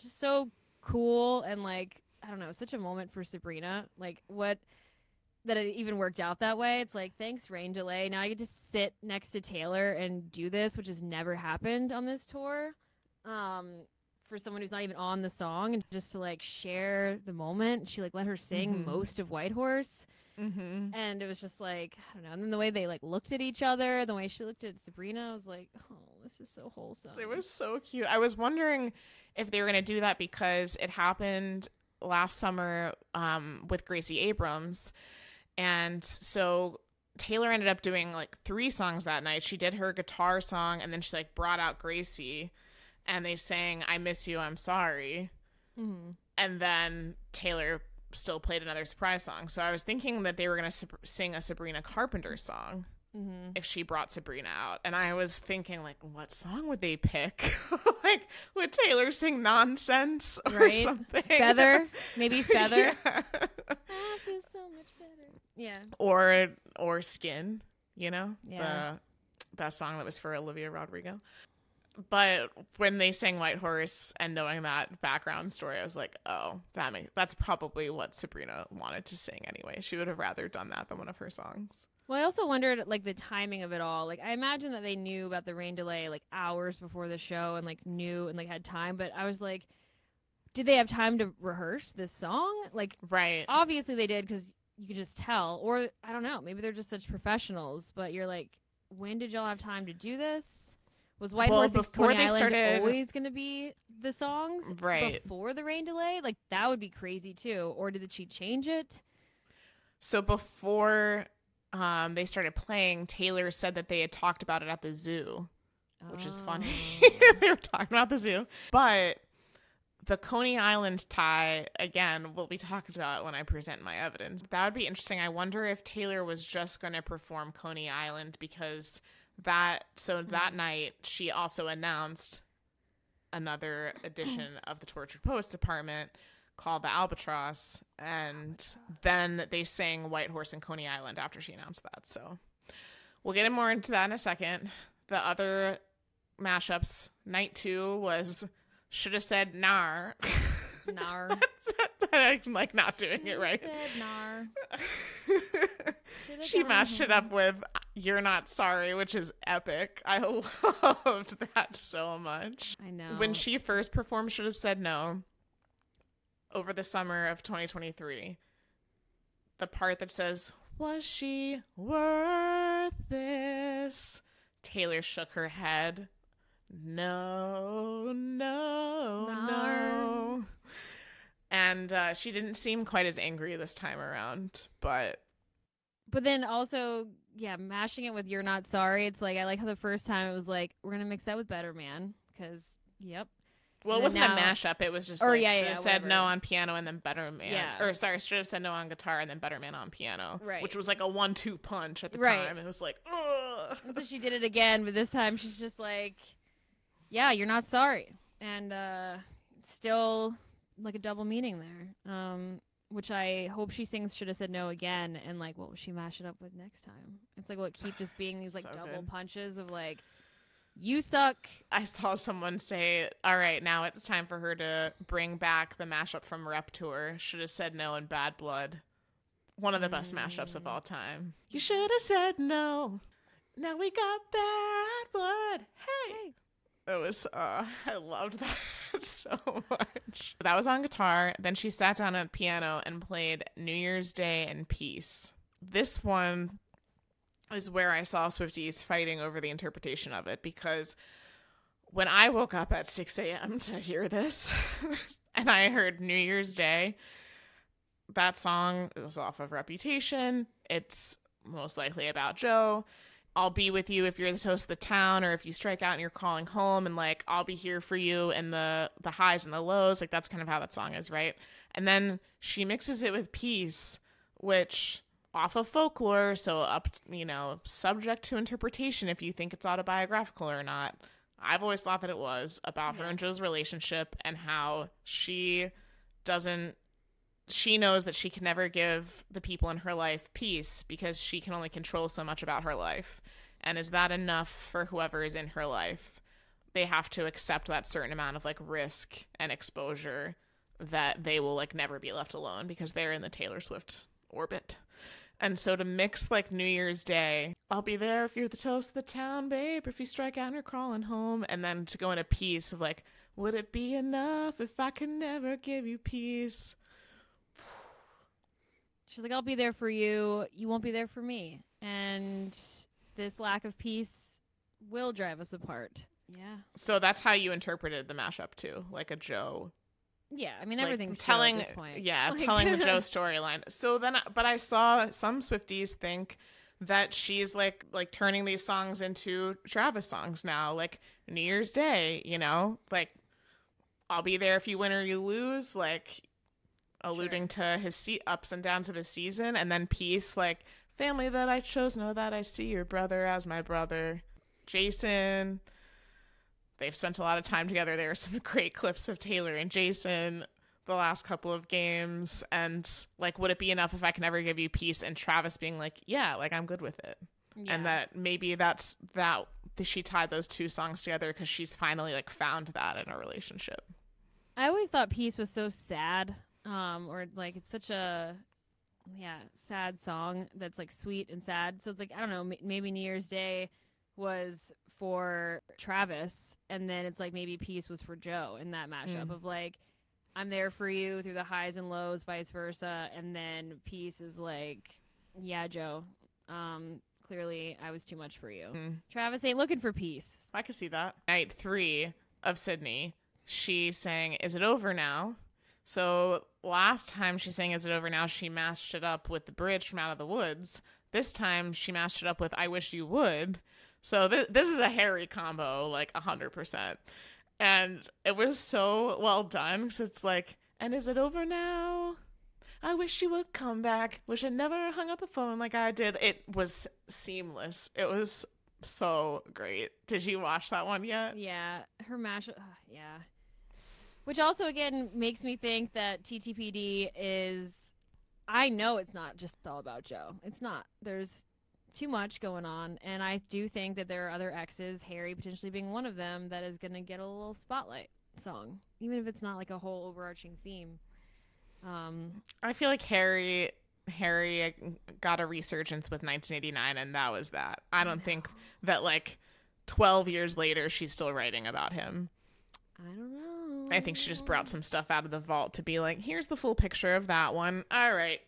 just so cool and like I don't know, such a moment for Sabrina. Like what that it even worked out that way. It's like thanks rain delay. Now I get to sit next to Taylor and do this, which has never happened on this tour. Um, for someone who's not even on the song and just to like share the moment. She like let her sing Mhm. most of White Horse Mm-hmm. and it was just like I don't know. And then the way they like looked at each other, the way she looked at Sabrina, I was like, oh, this is so wholesome. It was so cute. I was wondering if they were going to do that because it happened last summer um, with Gracie Abrams. And so Taylor ended up doing like three songs that night. She did her guitar song and then she like brought out Gracie and they sang I Miss You, I'm Sorry. hmm And then Taylor still played another surprise song. So I was thinking that they were going to sing a Sabrina Carpenter song hmm if she brought Sabrina out. And I was thinking, like, what song would they pick? like, would Taylor sing nonsense or Right. something? Feather, maybe feather. Yeah. I feel so much better. Yeah. Or or skin, you know? Yeah. The that song that was for Olivia Rodrigo. But when they sang White Horse and knowing that background story, I was like, oh, that makes that's probably what Sabrina wanted to sing anyway. She would have rather done that than one of her songs. Well, I also wondered like the timing of it all. Like I imagine that they knew about the rain delay like hours before the show and like knew and like had time, but I was like did they have time to rehearse this song? Like Right. obviously they did cuz you could just tell or I don't know, maybe they're just such professionals, but you're like when did y'all have time to do this? Was White Well, Horse before Coney they Island started- always going to be the songs Right. before the rain delay? Like that would be crazy too. Or did she change it? So before um, they started playing, Taylor said that they had talked about it at the zoo, which is funny. Oh. they were talking about the zoo, but the Coney Island tie again will be talked about when I present my evidence. That would be interesting. I wonder if Taylor was just going to perform Coney Island because that. So mm-hmm. that night she also announced another edition of the Tortured Poets Department called The Albatross. And oh then they sang White Horse and Coney Island after she announced that. So we'll get more into that in a second. The other mashups, night two was should have said nar. Nar. I'm like not doing it right. Said nar. Should've she mashed it up with You're Not Sorry, which is epic. I loved that so much. I know. When she first performed Should Have Said No over the summer of 2023, the part that says, Was she worth this? Taylor shook her head. No, no, Nar. no. And uh, she didn't seem quite as angry this time around, but But then also, yeah, mashing it with "You're Not Sorry." It's like I like how the first time it was like we're gonna mix that with "Better Man" because yep, Well, it wasn't now- a mashup. It was just Or, like yeah, should yeah, have said no on piano and then Better Man. Yeah. Or sorry, should have said no on guitar and then Better Man on piano. Right. Which was like a one-two punch at the Right. time. It was like, ugh. and so she did it again, but this time she's just like, yeah, you're not sorry, and uh, still like a double meaning there. Um, which I hope she sings should have said no again, and like what will she mash it up with next time? It's like will it keep just being these like So double good. punches of like, you suck. I saw someone say, "All right, now it's time for her to bring back the mashup from Rep Tour." Should have said no in Bad Blood. One of the best mashups Mm. of all time. You should have said no. Now we got Bad Blood. Hey. It was uh I loved that so much. That was on guitar. Then she sat down at piano and played New Year's Day and Peace. This one is where I saw Swifties fighting over the interpretation of it because when I woke up at 6 a.m. to hear this and I heard New Year's Day, that song was off of Reputation. It's most likely about Joe. I'll be with you if you're the toast of the town or if you strike out and you're calling home and like I'll be here for you and the the highs and the lows. Like that's kind of how that song is right? And then she mixes it with peace which off of folklore so up you know subject to interpretation if you think it's autobiographical or not. I've always thought that it was about her and Joe's relationship and how she doesn't she knows that she can never give the people in her life peace because she can only control so much about her life. And is that enough for whoever is in her life? They have to accept that certain amount of like risk and exposure that they will like never be left alone because they're in the Taylor Swift orbit. And so to mix like New Year's Day, I'll be there if you're the toast of the town, babe, if you strike out and you're crawling home, and then to go in a piece of like, would it be enough if I could never give you peace? She's like, I'll be there for you. You won't be there for me. And this lack of peace will drive us apart. Yeah. So that's how you interpreted the mashup too, like a Joe Yeah. I mean, like, everything's Joe telling, at this point. yeah, Like- telling the Joe storyline. So then, but I saw some Swifties think that she's like like turning these songs into Travis songs now, like New Year's Day, you know, like I'll be there if you win or you lose, like alluding to his se- ups and downs of his season, and then peace, like family that I chose, know that I see your brother as my brother, Jason. They've spent a lot of time together. There are some great clips of Taylor and Jason the last couple of games, and like, would it be enough if I can ever give you peace? And Travis being like, yeah, like I'm good with it Yeah. and that maybe that's that she tied those two songs together because she's finally like found that in a relationship. I always thought peace was so sad. Um, or like it's such a yeah, sad song that's like sweet and sad. So it's like I don't know, m- maybe New Year's Day was for Travis and then it's like maybe peace was for Joe in that mashup Mm. of like I'm there for you through the highs and lows, vice versa, and then peace is like yeah, Joe. Um clearly I was too much for you. Mm. Travis ain't looking for peace. I could see that. Night three of Sydney, she sang "Is It Over Now." So last time she sang "Is It Over Now," she mashed it up with the bridge from Out of the Woods. This time she mashed it up with "I Wish You Would." So th- this is a Harry combo, like a hundred percent. And it was so well done because it's like, "And is it over now?" I wish you would come back. Wish I never hung up the phone like I did. It was seamless. It was so great. Did you watch that one yet? Yeah, her mashup. Uh, yeah, Which also again makes me think that TTPD is I know it's not just all about Joe. It's not. There's too much going on and I do think that there are other exes, Harry potentially being one of them that is going to get a little spotlight song, even if it's not like a whole overarching theme. Um I feel like Harry Harry got a resurgence with 1989 and that was that. I don't think that like 12 years later she's still writing about him. I don't know. I think she just brought some stuff out of the vault to be like, here's the full picture of that one. All right.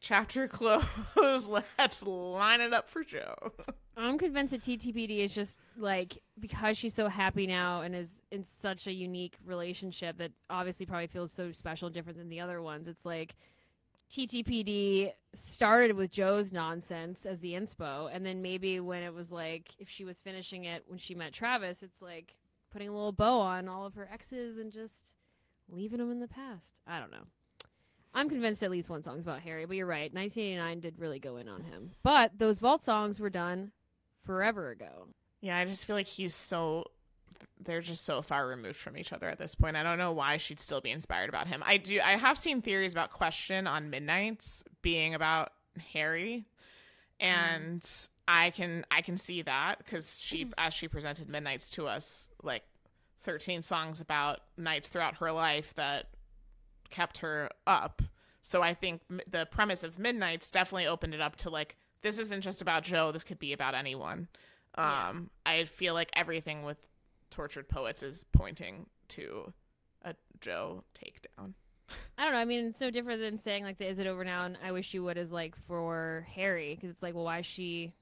Chapter closed. Let's line it up for Joe. I'm convinced that TTPD is just like because she's so happy now and is in such a unique relationship that obviously probably feels so special, different than the other ones. It's like TTPD started with Joe's nonsense as the inspo, and then maybe when it was like if she was finishing it when she met Travis, it's like putting a little bow on all of her exes and just leaving them in the past. I don't know. I'm convinced at least one song's about Harry, but you're right. 1989 did really go in on him. But those vault songs were done forever ago. Yeah, I just feel like he's so they're just so far removed from each other at this point. I don't know why she'd still be inspired about him. I do I have seen theories about Question on Midnights being about Harry and mm-hmm. I can I can see that cuz she as she presented Midnights to us like 13 songs about nights throughout her life that kept her up. So I think the premise of Midnights definitely opened it up to like this isn't just about Joe, this could be about anyone. Yeah. Um I feel like everything with Tortured Poets is pointing to a Joe takedown. I don't know. I mean, it's no different than saying like the "Is it over now?" and "I wish you would" is like for Harry because it's like, well, why is she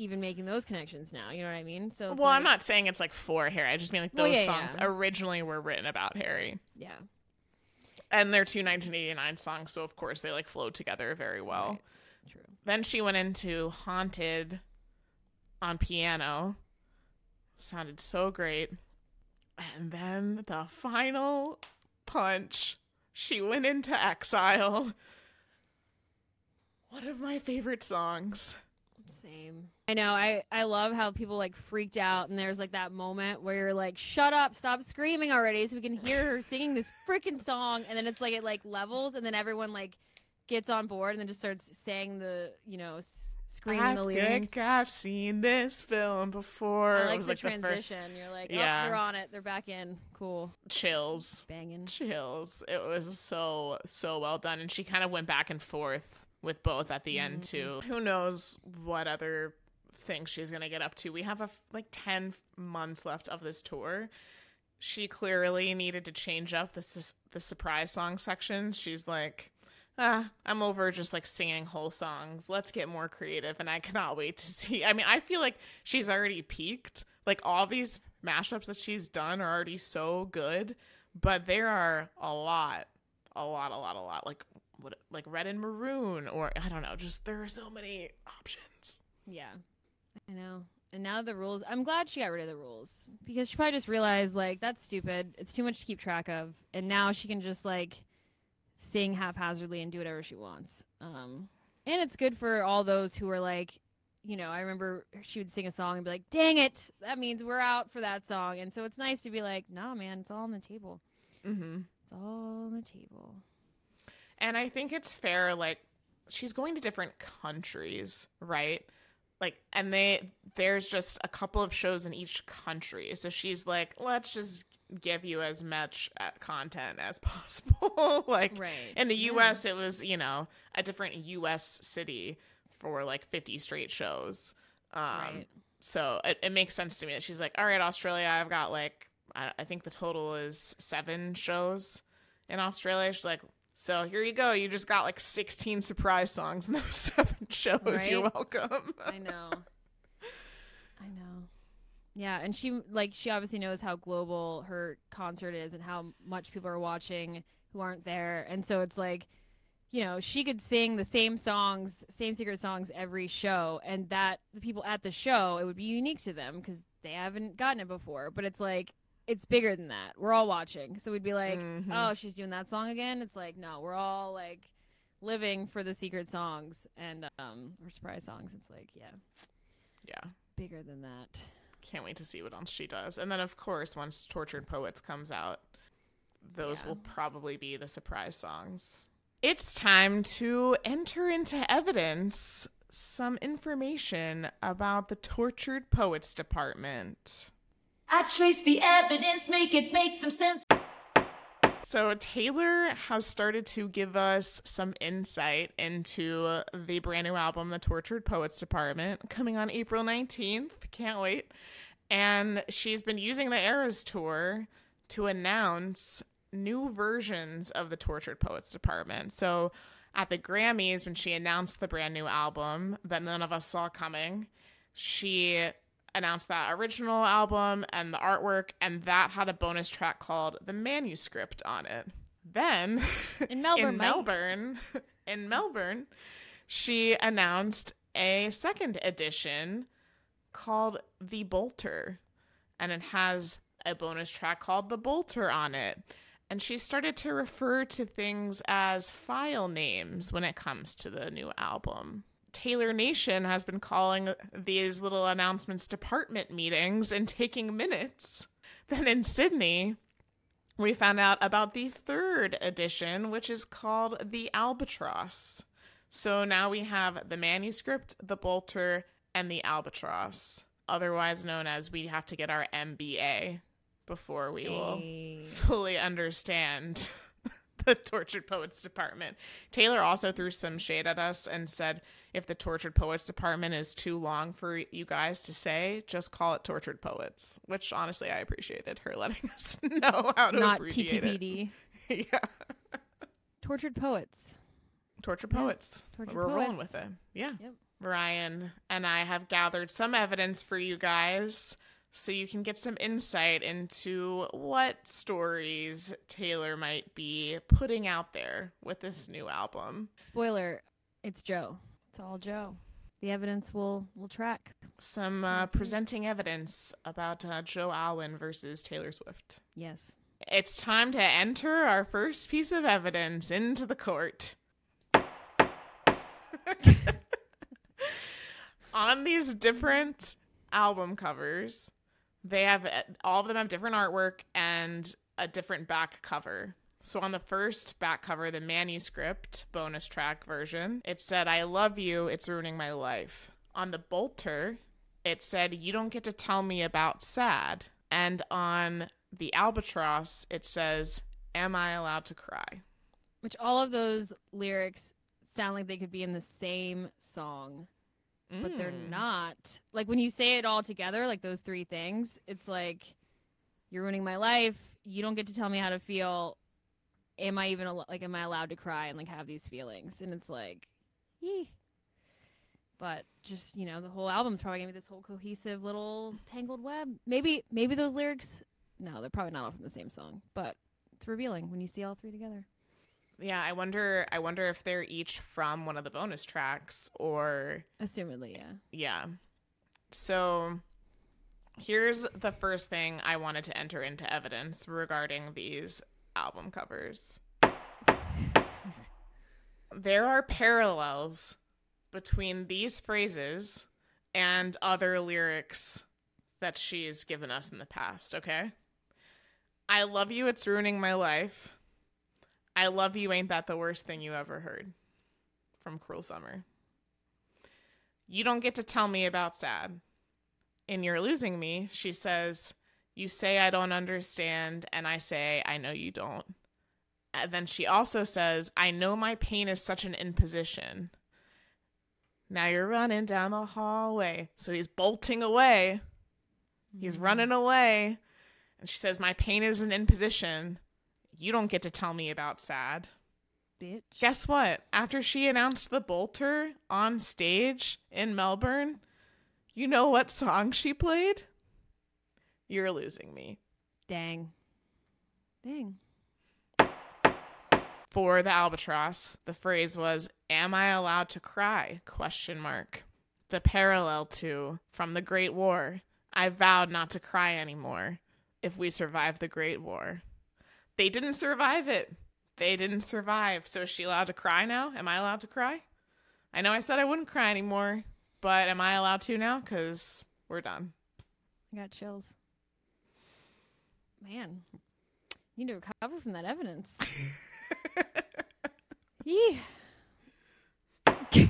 even making those connections now? You know what I mean? So well, I'm not saying it's like for Harry. I just mean like Well, those yeah, songs yeah. originally were written about Harry. Yeah. And they're two 1989 songs, so of course they like flowed together very well. Right. True. Then she went into Haunted on piano. Sounded so great. And then the final punch. She went into exile. One of my favorite songs. Same. I know. I I love how people like freaked out, and there's like that moment where you're like, "Shut up! Stop screaming already!" So we can hear her singing this freaking song, and then it's like it like levels, and then everyone like gets on board, and then just starts saying the you know s- screaming I the lyrics. think I've seen this film before. I like the like the first transition. You're like, oh, Yeah. they're on it. They're back in. Cool. chills. Banging. chills. It was so so well done, and she kind of went back and forth with both at the end too. Who knows what other things she's gonna get up to? We have a f- like ten months left of this tour. She clearly needed to change up the sus- the surprise song section. She's like. Ah, I'm over just like singing whole songs. Let's get more creative, and I cannot wait to see. I mean, I feel like she's already peaked. Like all these mashups that she's done are already so good, but there are a lot, a lot, a lot, a lot. Like what, like red and maroon, or I don't know. Just there are so many options. Yeah, I know. And now the rules. I'm glad she got rid of the rules because she probably just realized like that's stupid. It's too much to keep track of, and now she can just like sing haphazardly and do whatever she wants. Um, and it's good for all those who are like, you know, I remember she would sing a song and be like, "Dang it, that means we're out for that song." And so it's nice to be like, "Nah, man, it's all on the table. Mm-hmm. It's all on the table." And I think it's fair. Like she's going to different countries, right? Like, and they there's just a couple of shows in each country, so she's like, let's just give you as much uh, content as possible. like Right. in the Yeah. U.S., it was you know a different U.S. city for like 50 straight shows. Um, Right. So it, it makes sense to me that she's like, all right, Australia, I've got like I, I think the total is seven shows in Australia. She's like, so here you go. You just got like 16 surprise songs in those seven shows. You're welcome. I know. I know. Yeah, and she like she obviously knows how global her concert is and how much people are watching who aren't there. And so it's like, you know, she could sing the same songs, same secret songs every show and that the people at the show, it would be unique to them cuz they haven't gotten it before. But it's like it's bigger than that. We're all watching. So we'd be like, Mhm. "Oh, she's doing that song again." It's like, "No, we're all like living for the secret songs and um or surprise songs." It's like, yeah yeah. bigger than that. Can't wait to see what else she does. And then, of course, once Tortured Poets comes out, those Yeah. will probably be the surprise songs. It's time to enter into evidence some information about the Tortured Poets Department. I trace the evidence, make it make some sense. So, Taylor has started to give us some insight into the brand new album, The Tortured Poets Department, coming on April 19th. Can't wait. And she's been using the Eras Tour to announce new versions of the Tortured Poets Department. So, at the Grammys, when she announced the brand new album that none of us saw coming, she announced that original album and the artwork, and that had a bonus track called The Manuscript on it. Then In Melbourne, in Melbourne, in Melbourne, she announced a second edition called The Bolter, and it has a bonus track called The Bolter on it. And she started to refer to things as file names when it comes to the new album. Taylor Nation has been calling these little announcements department meetings and taking minutes. Then in Sydney, we found out about the third edition, which is called the Albatross. So now we have the manuscript, the bolter, and the albatross, otherwise known as we have to get our MBA before we will fully understand the Tortured Poets Department. Taylor also threw some shade at us and said if the Tortured Poets Department is too long for you guys to say, just call it Tortured Poets, which honestly I appreciated her letting us know how to Not abbreviate TTPD. it. yeah. Tortured poets. Tortured Yeah, Poets. Tortured We're rolling with Poets. it. Yeah. Yep. Ryan and I have gathered some evidence for you guys so you can get some insight into what stories Taylor might be putting out there with this new album. Spoiler, it's Joe. It's all Joe. The evidence will will track. Some uh, presenting evidence about uh, Joe Alwyn versus Taylor Swift. Yes. It's time to enter our first piece of evidence into the court. On these different album covers, they have eh, all of them have different artwork and a different back cover. So on the first back cover, the manuscript bonus track version, it said, I love you, it's ruining my life. On the bolter, it said, You don't get to tell me about sad. And on the albatross, it says, Am I allowed to cry? Which all of those lyrics sound like they could be in the same song, but they're Mm. not. Like when you say it all together, like those three things, it's like you're ruining my life. You don't get to tell me how to feel. Am I even al- like am I allowed to cry and like have these feelings? And it's like, yee. But just you know, the whole album's probably gonna be this whole cohesive little tangled web. Maybe maybe those lyrics. No, they're probably not all from the same song, but it's revealing when you see all three together. Yeah, I wonder I wonder if they're each from one of the bonus tracks or Assumedly, yeah. yeah. So here's the first thing I wanted to enter into evidence regarding these album covers. there are parallels between these phrases and other lyrics that she's given us in the past, okay? I love you, it's ruining my life. I love you, ain't that the worst thing you ever heard? From Cruel Summer. You don't get to tell me about sad. In You're Losing Me, she says, You say I don't understand, and I say I know you don't. And then she also says, I know my pain is such an imposition. Now you're running down the hallway. So he's bolting away. He's mm-hmm. running away. And she says, My pain is an imposition. You don't get to tell me about sad. Bitch. Guess what? After she announced the bolter on stage in Melbourne, you know what song she played? You're losing me. Dang. Dang. For the albatross, the phrase was "Am I allowed to cry?" question mark. The parallel to from the Great War, I vowed not to cry anymore if we survive the Great War. They didn't survive it. They didn't survive. So is she allowed to cry now? Am I allowed to cry? I know I said I wouldn't cry anymore, but am I allowed to now? Because we're done. I got chills. Man. You need to recover from that evidence. Yee.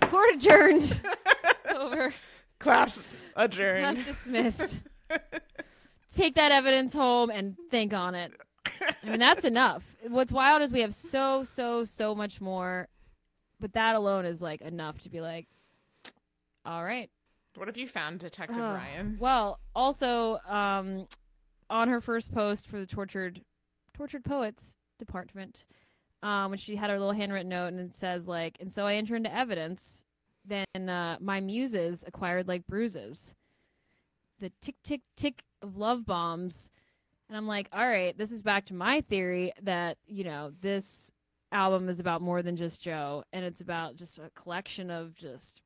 Court adjourned. Over. Class adjourned. Class dismissed. Take that evidence home and think on it. I mean, that's enough. What's wild is we have so, so, so much more, but that alone is like enough to be like, all right. What have you found, Detective Ugh. Ryan? Well, also, um, on her first post for the tortured, tortured poets department, um, when she had her little handwritten note and it says like, and so I enter into evidence. Then uh, my muses acquired like bruises. The tick tick tick of love bombs, and I'm like, all right, this is back to my theory that you know this album is about more than just Joe, and it's about just a collection of just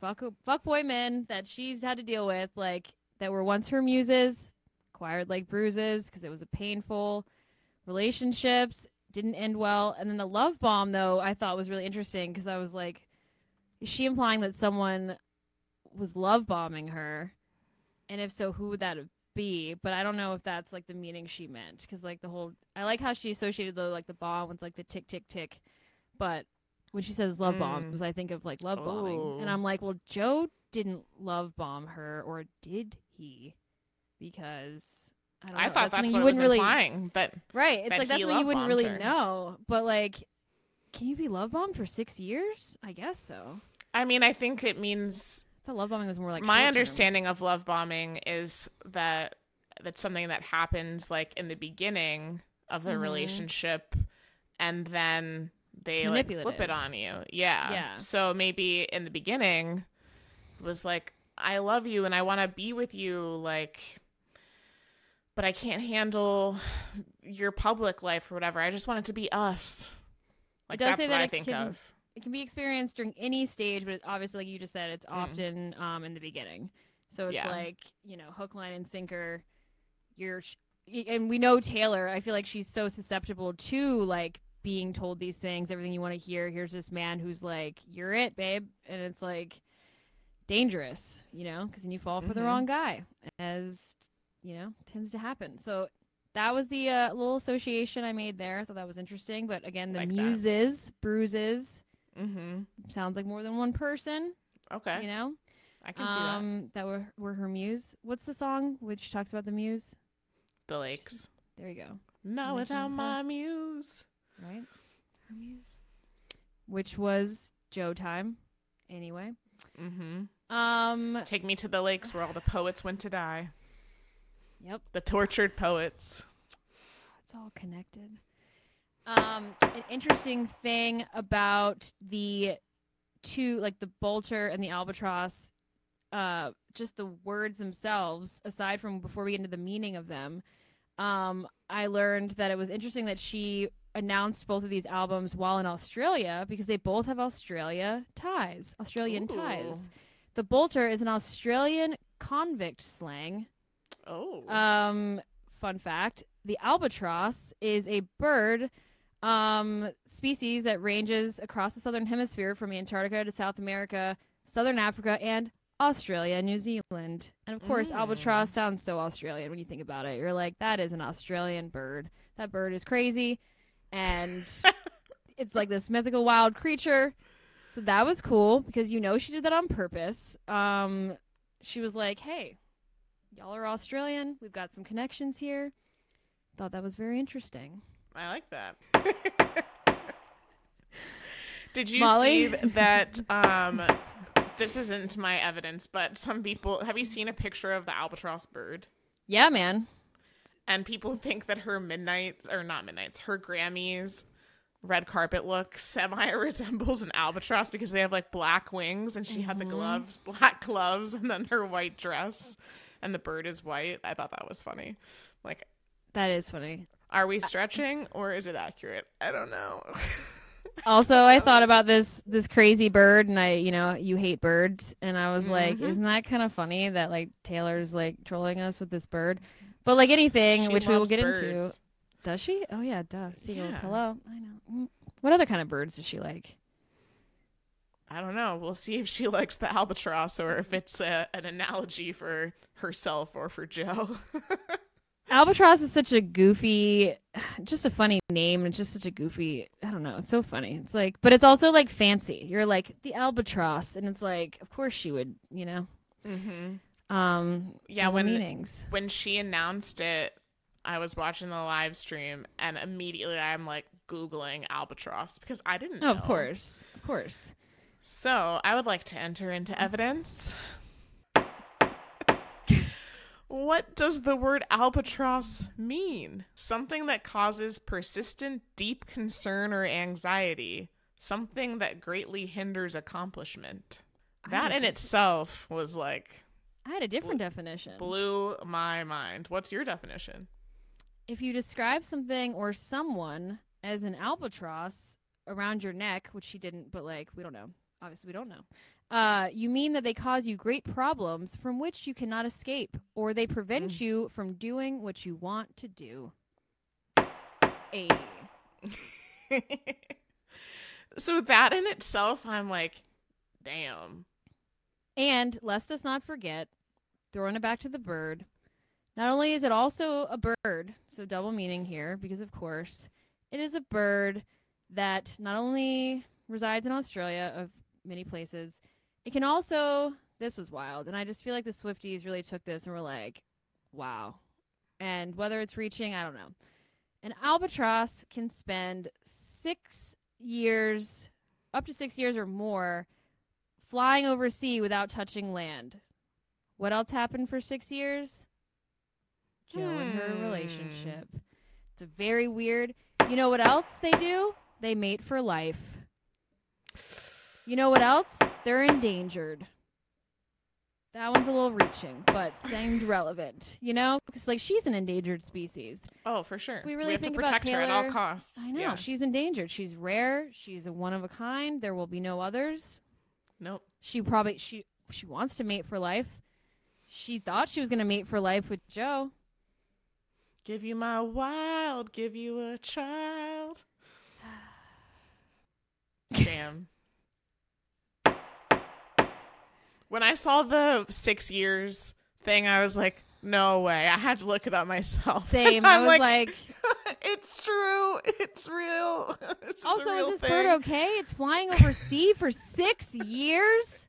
fuck fuckboy men that she's had to deal with, like that were once her muses, acquired like bruises because it was a painful relationships didn't end well, and then the love bomb though I thought was really interesting because I was like, is she implying that someone was love bombing her, and if so, who would that be? But I don't know if that's like the meaning she meant because like the whole I like how she associated the like the bomb with like the tick tick tick, but when she says love Mm. bombs, I think of like love bombing, and Oh. I'm like, well, Joe didn't love bomb her, or did he? Because I, don't I thought That's that's what you wouldn't really implying. But right. It's like that's something you wouldn't really her. know. But like, can you be love bombed for six years? I guess so. I mean, I think it means Thought love bombing was more like my understanding of love bombing is that that's something that happens like in the beginning of the Mhm. relationship and then they like flip it on you. Yeah. Yeah. So maybe in the beginning was like I love you and I want to be with you like but I can't handle your public life or whatever. I just want it to be us. Like that's what I think can- of. It can be experienced during any stage, but obviously, like you just said, it's Mm. often um in the beginning. So it's Yeah. like you know, hook, line, and sinker. You're, sh- and we know Taylor. I feel like she's so susceptible to like being told these things, everything you want to hear. Here's this man who's like, "You're it, babe," and it's like dangerous, you know, because then you fall for the Mhm. wrong guy, as you know tends to happen. So that was the uh, little association I made there. I thought that was interesting. But again, the Like that. muses, bruises, Mhm. sounds like more than one person. Okay. You know, I can see um, that were were her muse. What's the song which talks about the muse? The lakes. There you go. Not without my muse. Right, her muse, which was Joe time. Anyway, Mm-hmm. um, Take me to the lakes where all the poets went to die. yep. The tortured poets. It's all connected. Um, an interesting thing about the two, like the Bolter and the Albatross, uh, just the words themselves, aside from before we get into the meaning of them, um, I learned that it was interesting that she announced both of these albums while in Australia because they both have Australia ties, Australian ties. The Bolter is an Australian convict slang Oh. um, fun fact: the albatross is a bird um, species that ranges across the southern hemisphere from Antarctica to South America, southern Africa, and Australia, New Zealand. And of course, Mm. albatross sounds so Australian when you think about it. You're like, that is an Australian bird. That bird is crazy, and it's like this mythical wild creature. So that was cool because you know she did that on purpose. Um, she was like, "Hey, y'all are Australian. We've got some connections here." Thought that was very interesting. I like that. Did you Molly? see that? Um, this isn't my evidence, but some people have you seen a picture of the albatross bird? Yeah, man. And people think that her midnight or not midnights, her Grammys red carpet look semi resembles an albatross because they have like black wings and she had the Mm-hmm. gloves, black gloves, and then her white dress, and the bird is white. I thought that was funny. Like, That is funny. Are we stretching or is it accurate? I don't know. Also, I thought about this this crazy bird, and I, you know, you hate birds, and I was like, Mhm. isn't that kind of funny that like Taylor's like trolling us with this bird? But like anything, She which we will get into, does she? Oh yeah, duh. Seagulls. Yeah. Hello. I know. Mm. What other kind of birds does she like? I don't know. We'll see if she likes the albatross or if it's a, an analogy for herself or for Joe. Albatross is such a goofy, just a funny name, and just such a goofy. I don't know. It's so funny. It's like, but it's also like fancy. You're like the albatross, and it's like, of course she would, you know. Mm-hmm. Um, Yeah, when- meanings. When she announced it, I was watching the live stream, and immediately I'm like googling albatross because I didn't. Oh, of course, of course. So I would like to enter into evidence. What does the word albatross mean? Something that causes persistent, deep concern or anxiety. Something that greatly hinders accomplishment. That in itself was like I had a different definition. blew my mind. What's your definition? if you describe something or someone as an albatross around your neck, which she didn't, but like we don't know. Obviously, we don't know. Uh, you mean that they cause you great problems from which you cannot escape, or they prevent Mm. you from doing what you want to do. A. so that in itself, I'm like, damn. And lest us not forget, throwing it back to the bird. Not only is it also a bird, so double meaning here, because of course, it is a bird that not only resides in Australia, of many places, it can also. This was wild, and I just feel like the Swifties really took this and were like, "Wow!" And whether it's reaching, I don't know. An albatross can spend six years, up to six years or more, flying over sea without touching land. What else happened for six years? Joe and her Hmm. relationship. It's a very weird. You know what else they do? They mate for life. You know what else? They're endangered. That one's a little reaching, but seemed relevant. You know, because like she's an endangered species. Oh, for sure. we really have think to about protect her at all Taylor- costs. I know Yeah. she's endangered. She's rare. She's a one of a kind. There will be no others. Nope. She probably she she wants to mate for life. She thought she was gonna mate for life with Joe. Give you my wild, give you a child. Damn. When I saw the six years thing, I was like, no way. I had to look it up myself. Same. I was like, it's true. It's real. This is also, real is this thing. bird okay? It's flying over sea for six years.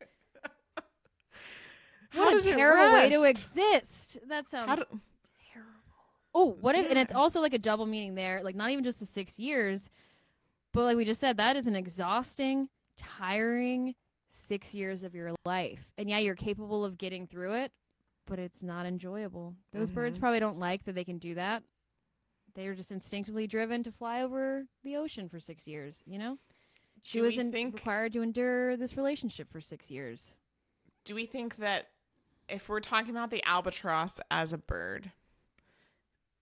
How what does a terrible way to exist. That sounds How do- terrible. Oh, what if? And it's also like a double meaning there. Like not even just the six years, but like we just said, that is an exhausting, tiring six years of your life. And yeah, you're capable of getting through it, but it's not enjoyable. Those birds Mhm. probably don't like that they can do that. They are just instinctively driven to fly over the ocean for six years. You know, she Do wasn't think- required to endure this relationship for six years. do we think that if we're talking about the albatross as a bird,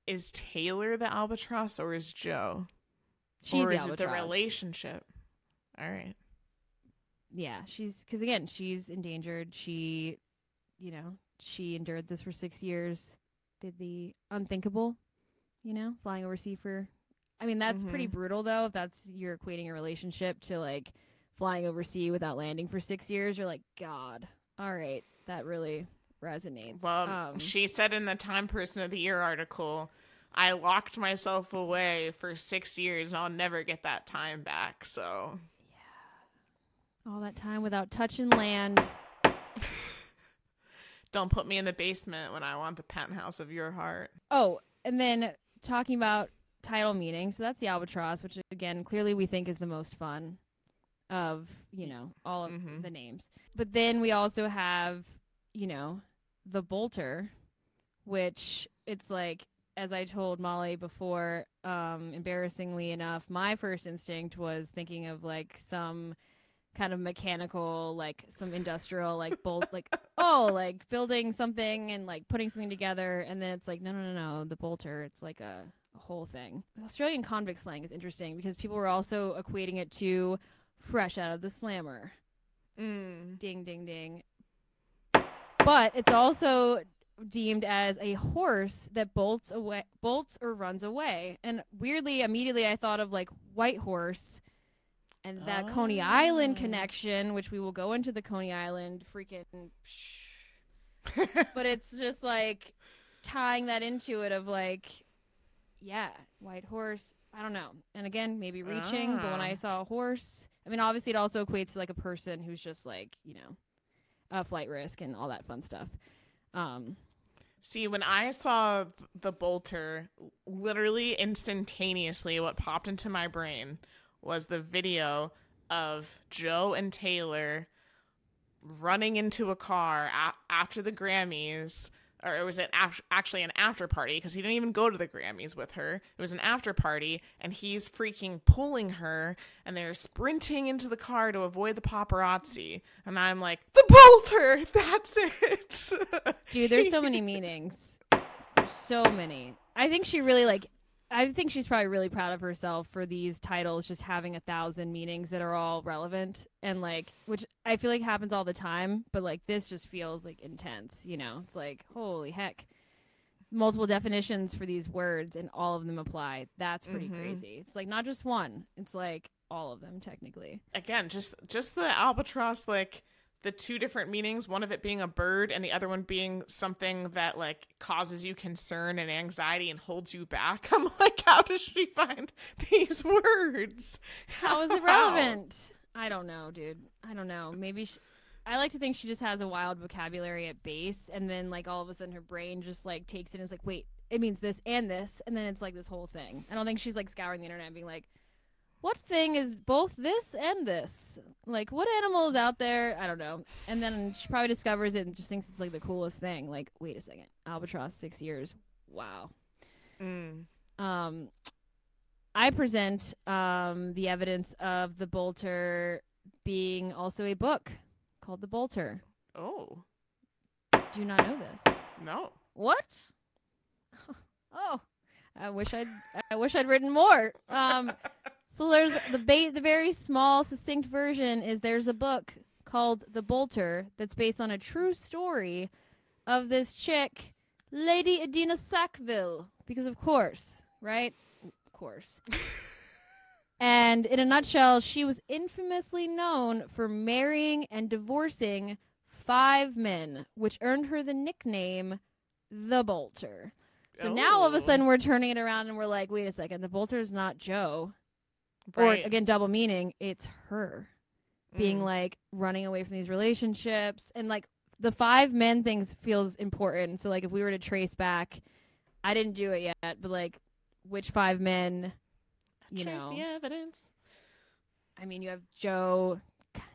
is Taylor the albatross or is Joe? She's or the is it the relationship? All right. Yeah she's because again she's endangered she you know she endured this for six years did the unthinkable you know flying overseas for i mean that's pretty Mhm. brutal though if that's you're equating a relationship to like flying overseas without landing for six years you're like god all right that really resonates Well, um, she said in the Time Person of the Year article, I locked myself away for six years and I'll never get that time back. So, all that time without touching land don't put me in the basement when I want the penthouse of your heart. Oh, and then talking about title meaning. So that's the albatross, which again, clearly we think is the most fun of, you know, all of Mhm. the names. But then we also have, you know, the bolter, which it's like as I told Molly before, um, embarrassingly enough, my first instinct was thinking of like some kind of mechanical, like some industrial, like bolt, like oh, like building something and like putting something together, and then it's like no, no, no, no, the bolter. It's like a, a whole thing. Australian convict slang is interesting because people were also equating it to fresh out of the slammer. Mm. Ding, ding, ding. But it's also deemed as a horse that bolts away, bolts or runs away. And weirdly, immediately I thought of like white horse and that Coney Island Oh. connection, which we will go into the Coney Island freaking. but it's just like tying that into it of like, yeah, white horse. I don't know. And again, maybe reaching, but when I Ah. saw a horse, I mean, obviously it also equates to like a person who's just like, you know, a flight risk and all that fun stuff. Um, See, when I saw the bolter, literally instantaneously, what popped into my brain was the video of Joe and Taylor running into a car a- after the Grammys. Or it was an act- actually an after party because he didn't even go to the Grammys with her. It was an after party, and he's freaking pulling her, and they're sprinting into the car to avoid the paparazzi. And I'm like, the bolter, that's it. dude, there's so many meanings. There's so many. I think she really like. I think she's probably really proud of herself for these titles just having a thousand meanings that are all relevant and like, which I feel like happens all the time, but like this just feels like intense. You know, it's like holy heck, multiple definitions for these words and all of them apply. That's pretty Mhm. crazy. It's like not just one. It's like all of them technically. again just just the albatross like the two different meanings one of it being a bird and the other one being something that like causes you concern and anxiety and holds you back i'm like how does she find these words How is it relevant? I don't know, dude. I don't know. Maybe she, I like to think she just has a wild vocabulary at base, and then like all of a sudden her brain just like takes it and is like, wait, it means this and this, and then it's like this whole thing. I don't think she's like scouring the internet and being like, what thing is both this and this? Like, what animal is out there? I don't know. And then she probably discovers it and just thinks it's like the coolest thing. Like, wait a second, albatross, six years. Wow. Mm. Um, I present um, the evidence of the Bolter being also a book called The Bolter. oh Do you not know this? no What? oh, I wish I'd I wish I'd written more. Um, so there's the ba- the very small, succinct version is there's a book called The Bolter that's based on a true story of this chick, Lady Idina Sackville, because of course, right? Of course. and in a nutshell, she was infamously known for marrying and divorcing five men, which earned her the nickname the Bolter. So now all of a Oh. sudden we're turning it around and we're like, wait a second, the Bolter is not Joe. Right Or again, double meaning, it's her being Mm. like running away from these relationships and like the five men things feels important. So like if we were to trace back, I didn't do it yet, but like which five men, you trace know, the evidence I mean, you have Joe,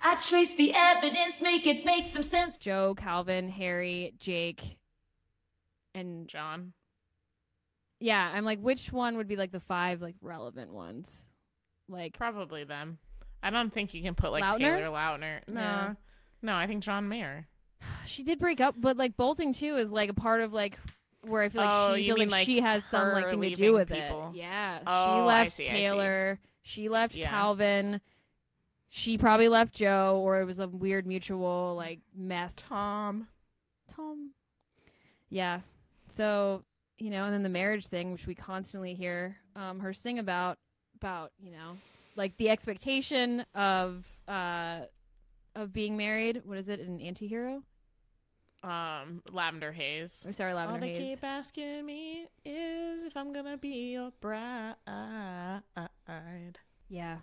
I trace the evidence, make it make some sense. Joe, Calvin, Harry, Jake, and john yeah, I'm like, which one would be like the five like relevant ones? Like probably them i don't think you can put like Lautner? taylor lautner no Yeah. no i think john mayer she did break up, but like bolting too is like a part of like where I feel like Oh, she feels like, like, she has some like thing to do with people? it. Yeah, Oh, she left see. Taylor. She left Yeah. Calvin. She probably left Joe, or it was a weird mutual like mess. tom Tom. Yeah. So you know, and then the marriage thing, which we constantly hear um, her sing about, about you know, like the expectation of uh, of being married. What is it? An anti-hero? um lavender haze Or sorry, All Lavender they Haze. keep asking me is if I'm gonna be your bride. Yeah.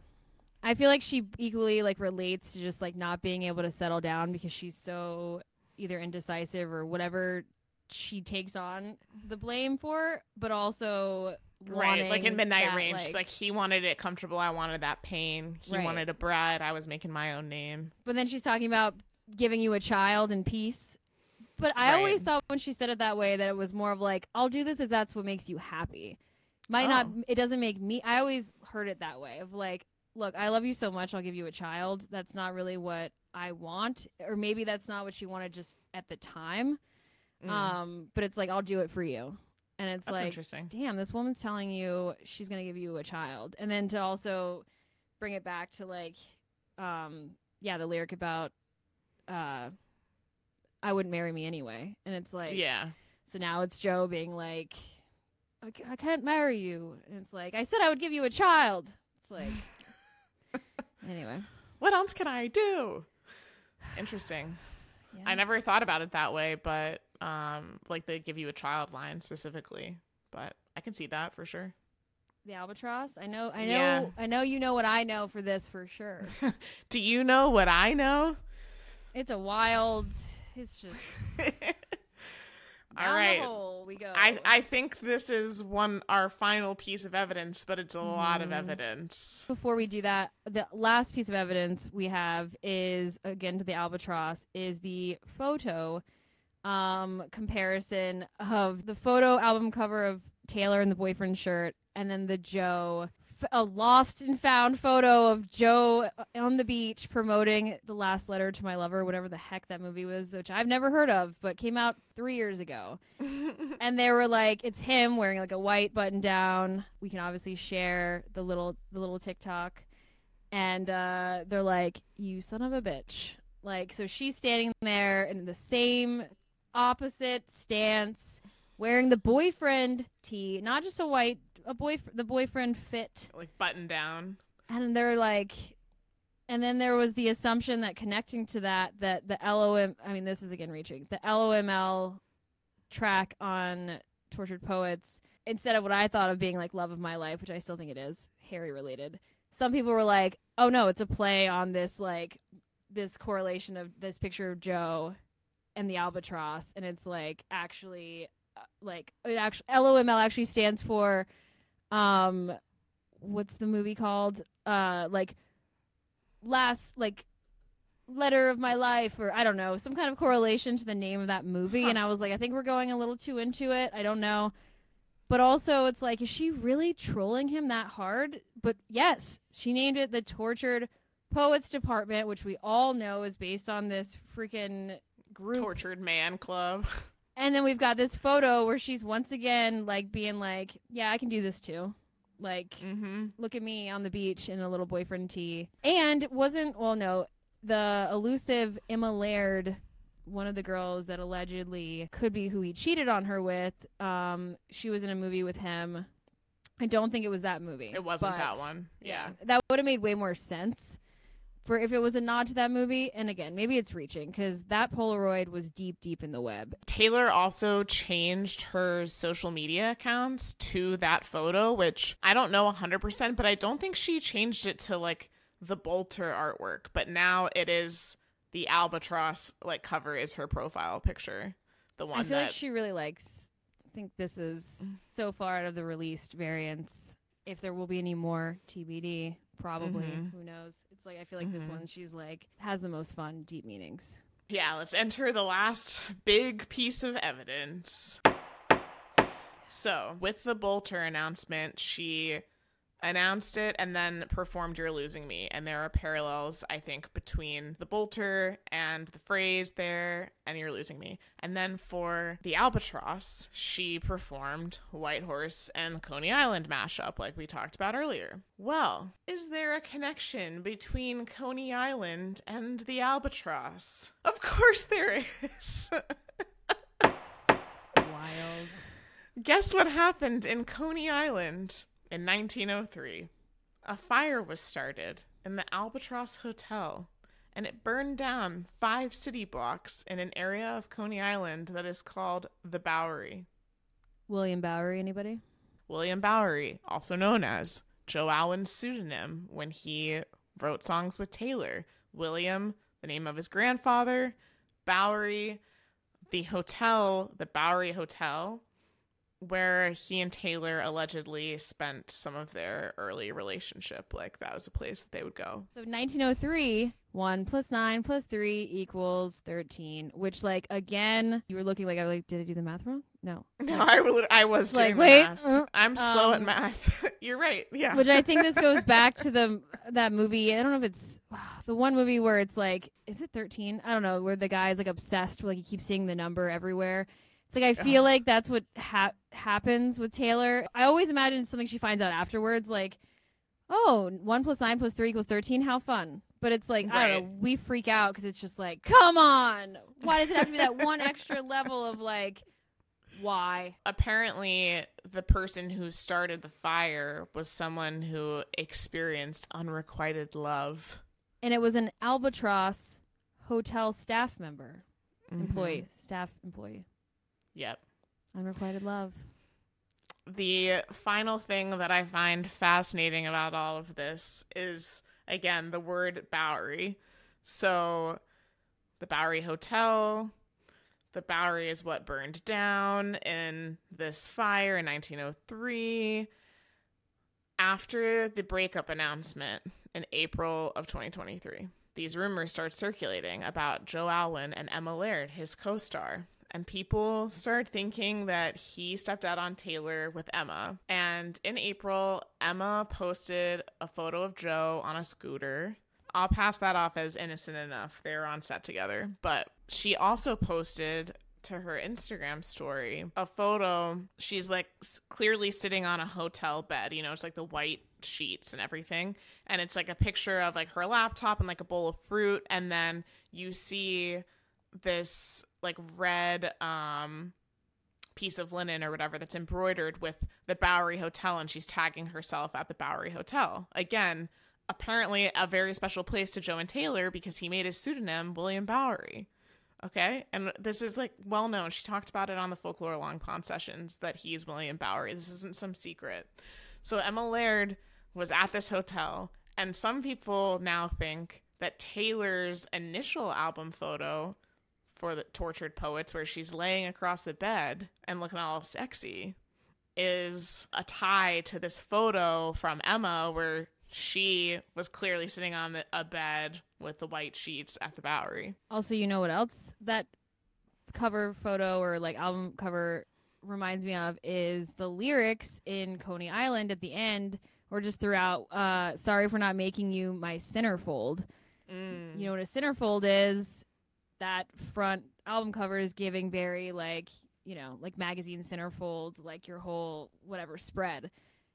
I feel like she equally like relates to just like not being able to settle down because she's so either indecisive or whatever she takes on the blame for, but also Right, like in Midnight that, Rain, like, like- he wanted it comfortable. I wanted that pain. He Right. wanted a bride. I was making my own name. But then she's talking about giving you a child in peace. But I always thought when she said it that way that it was more of like, I'll do this if that's what makes you happy. Might not, Oh. it doesn't make me, I always heard it that way of like, look, I love you so much, I'll give you a child. That's not really what I want. Or maybe that's not what she wanted just at the time. Mm, Um, but it's like, I'll do it for you. And it's that's like, interesting. damn, this woman's telling you she's gonna give you a child, and then to also bring it back to like, um, yeah, the lyric about, uh, I wouldn't marry me anyway, and it's like, yeah, so now it's Joe being like, I, I can't marry you, and it's like, I said I would give you a child. It's like, anyway, what else can I do? Interesting. yeah. I never thought about it that way, but um, like they give you a child line specifically, but I can see that for sure. The albatross. I know. I know. Yeah. I know. You know what I know for this for sure. Do you know what I know? it's a wild. It's just All right. hole we go. I, I think this is one our final piece of evidence, but it's a lot of Mhm. evidence. Before we do that, the last piece of evidence we have is again to the albatross is the photo um comparison of the photo album cover of Taylor in the boyfriend shirt and then the Joe a lost and found photo of Joe on the beach promoting the last letter to my lover whatever the heck that movie was which I've never heard of but came out 3 years ago. And they were like it's him wearing like a white button down. We can obviously share the little the little tiktok. And uh they're like you son of a bitch. Like so she's standing there in the same opposite stance wearing the boyfriend tee not just a white a boy the boyfriend fit like button down. and they're like and then there was the assumption that connecting to that that the LOM I mean this is again reaching the LOML track on Tortured Poets instead of what I thought of being like Love of My Life which I still think it is Harry related some people were like oh no it's a play on this like this correlation of this picture of Joe and the albatross and it's like actually uh, like it actually LOML actually stands for um what's the movie called? Uh like last like letter of my life or I don't know, some kind of correlation to the name of that movie Huh. and I was like I think we're going a little too into it. I don't know. But also it's like is she really trolling him that hard? But yes, she named it the Tortured Poets Department, which we all know is based on this freaking group Tortured man club. and then we've got this photo where she's once again like being like, "Yeah, I can do this too." Like, mm-hmm. look at me on the beach in a little boyfriend tee. And wasn't well, no, the elusive Emma Laird, one of the girls that allegedly could be who he cheated on her with. Um, she was in a movie with him. I don't think it was that movie. It wasn't that one. Yeah. that would have made way more sense for if it was a nod to that movie. And again, maybe it's reaching because that Polaroid was deep, deep in the web. Taylor also changed her social media accounts to that photo, which I don't know 100%, but I don't think she changed it to like the Bolter artwork. But now it is the albatross like cover is her profile picture. The one I feel that like she really likes. I think this is Mm. so far out of the released variants. If there will be any more TBD, probably. Mhm. Who knows? It's like I feel like this Mhm. one she's like has the most fun, deep meanings. Yeah, let's enter the last big piece of evidence. So, with the Bolter announcement, she announced it and then performed You're Losing Me. And there are parallels, I think, between the Bolter and the phrase there and You're Losing Me. And then for the Albatross, she performed White Horse and Coney Island mashup, like we talked about earlier. Well, is there a connection between Coney Island and the Albatross? Of course there is. Wild. Guess what happened in Coney Island in 1903? A fire was started in the Albatross Hotel, and it burned down five city blocks in an area of Coney Island that is called the Bowery. William Bowery, anybody? William Bowery, also known as Joe Alwyn's pseudonym when he wrote songs with Taylor. William, the name of his grandfather, Bowery, the hotel, the Bowery Hotel, where he and Taylor allegedly spent some of their early relationship. Like that was a place that they would go. So 1903, 1 plus 9 plus 3 equals 13, which, like, again, you were looking like, I was like, did I do the math wrong? No. No, I, will- I was Like, doing wait, math. uh, I'm slow at um, math. You're right. Yeah. Which I think this goes back to the that movie. I don't know if it's the one movie where it's like, is it 13? I don't know, where the guy is like obsessed, like he keeps seeing the number everywhere. It's like I feel like that's what ha- happens with Taylor. I always imagine something she finds out afterwards, like, oh, one plus nine plus three equals 13. How fun. But it's like, I don't know, we freak out because it's just like, come on. Why does it have to be that one extra level of like, why? apparently the person who started the fire was someone who experienced unrequited love And it was an albatross hotel staff member. Employee, mm-hmm. staff employee. Yep. Unrequited love. the final thing that I find fascinating about all of this is again the word Bowery. So the Bowery Hotel, the Bowery is what burned down in this fire in 1903 after the breakup announcement in April of 2023. These rumors start circulating about Joe Alwyn and Emma Laird, his co-star, and people started thinking that he stepped out on Taylor with Emma. And in April, Emma posted a photo of Joe on a scooter. I'll pass that off as innocent enough. They were on set together. But she also posted to her Instagram story a photo. She's like clearly sitting on a hotel bed. You know, it's like the white sheets and everything. And it's like a picture of like her laptop and like a bowl of fruit. And then you see this like red um piece of linen or whatever that's embroidered with the Bowery Hotel and she's tagging herself at the Bowery Hotel. Again, apparently a very special place to Joe and Taylor because he made his pseudonym William Bowery. Okay? And this is like well known. She talked about it on the Folklore Long Pond sessions that he's William Bowery. This isn't some secret. So Emma Laird was at this hotel and some people now think that Taylor's initial album photo for the tortured poets where she's laying across the bed and looking all sexy is a tie to this photo from Emma where she was clearly sitting on the, a bed with the white sheets at the Bowery. Also, you know what else that cover photo or like album cover reminds me of is the lyrics in Coney Island at the end or just throughout. Uh, Sorry for not making you my centerfold. Mm. You know what a centerfold is? That front album cover is giving very like you know like magazine centerfold, like your whole whatever spread.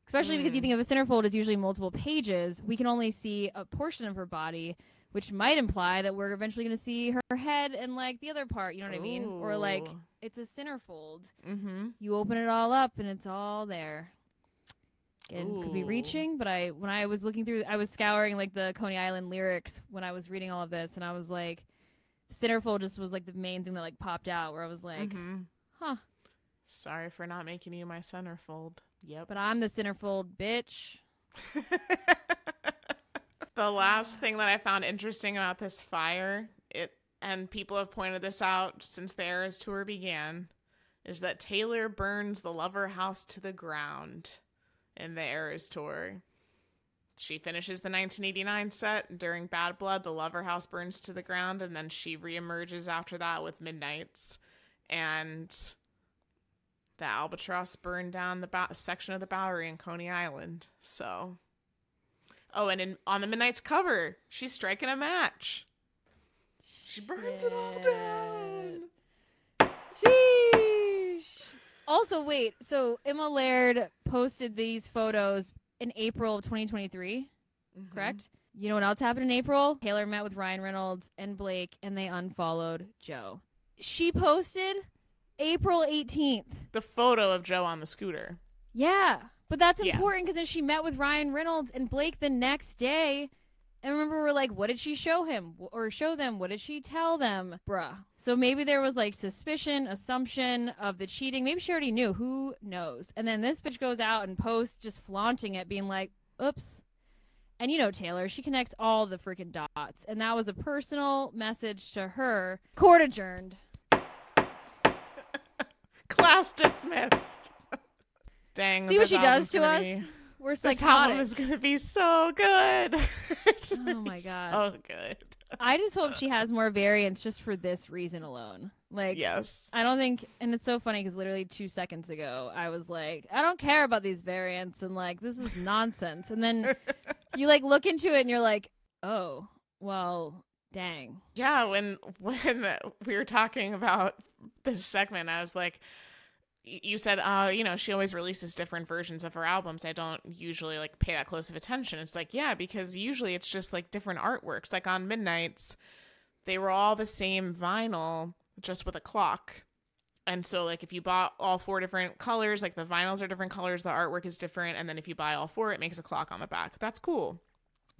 Especially because you Mm. think of a centerfold as usually multiple pages, we can only see a portion of her body, which might imply that we're eventually going to see her head and like the other part. You know what I mean? Or like it's a centerfold. Mm-hmm. You open it all up and it's all there. Again, could be reaching, but I when I was looking through, I was scouring like the Coney Island lyrics when I was reading all of this, and I was like, centerfold just was like the main thing that like popped out, where I was like, hmm huh. Sorry for not making you my centerfold. Yep. But I'm the centerfold bitch. the last thing that I found interesting about this fire, it and people have pointed this out since the Eras tour began, is that Taylor burns the Lover House to the ground in the Eras tour. She finishes the 1989 set during Bad Blood. The Lover House burns to the ground, and then she reemerges after that with Midnights, and the Albatross burned down the Bow- section of the Bowery in Coney Island. So, oh, and in, on the Midnights cover, she's striking a match. She burns it all down. Sheesh. Also, wait. So Emma Laird posted these photos in April of 2023, Mm-hmm. correct? You know what else happened in April? Taylor met with Ryan Reynolds and Blake, and they unfollowed Joe. She posted April 18th. The photo of Joe on the scooter. Yeah, but that's Yeah. important because then she met with Ryan Reynolds and Blake the next day. And remember, we're like, what did she show him or show them? What did she tell them? Bruh. So maybe there was like suspicion, assumption of the cheating. Maybe she already knew. Who knows? And then this bitch goes out and posts just flaunting it, being like, oops. And you know, Taylor, she connects all the freaking dots. And that was a personal message to her. Court adjourned. Class dismissed. Dang. See what she does to us? be- We're This album psychotic. is gonna be so good. Oh my God. so good. I just hope she has more variants just for this reason alone. Like, yes. I don't think, and it's so funny because literally two seconds ago, I was like, I don't care about these variants, and like, this is nonsense. And then you like look into it, and you're like, oh, well, dang. Yeah, when when we were talking about this segment, I was like, you said, uh, you know, she always releases different versions of her albums. I don't usually like pay that close of attention. It's like, yeah, because usually it's just like different artworks. Like on Midnights, they were all the same vinyl, just with a clock. And so, like, if you bought all four different colors, like the vinyls are different colors, the artwork is different, and then if you buy all four, it makes a clock on the back. That's cool.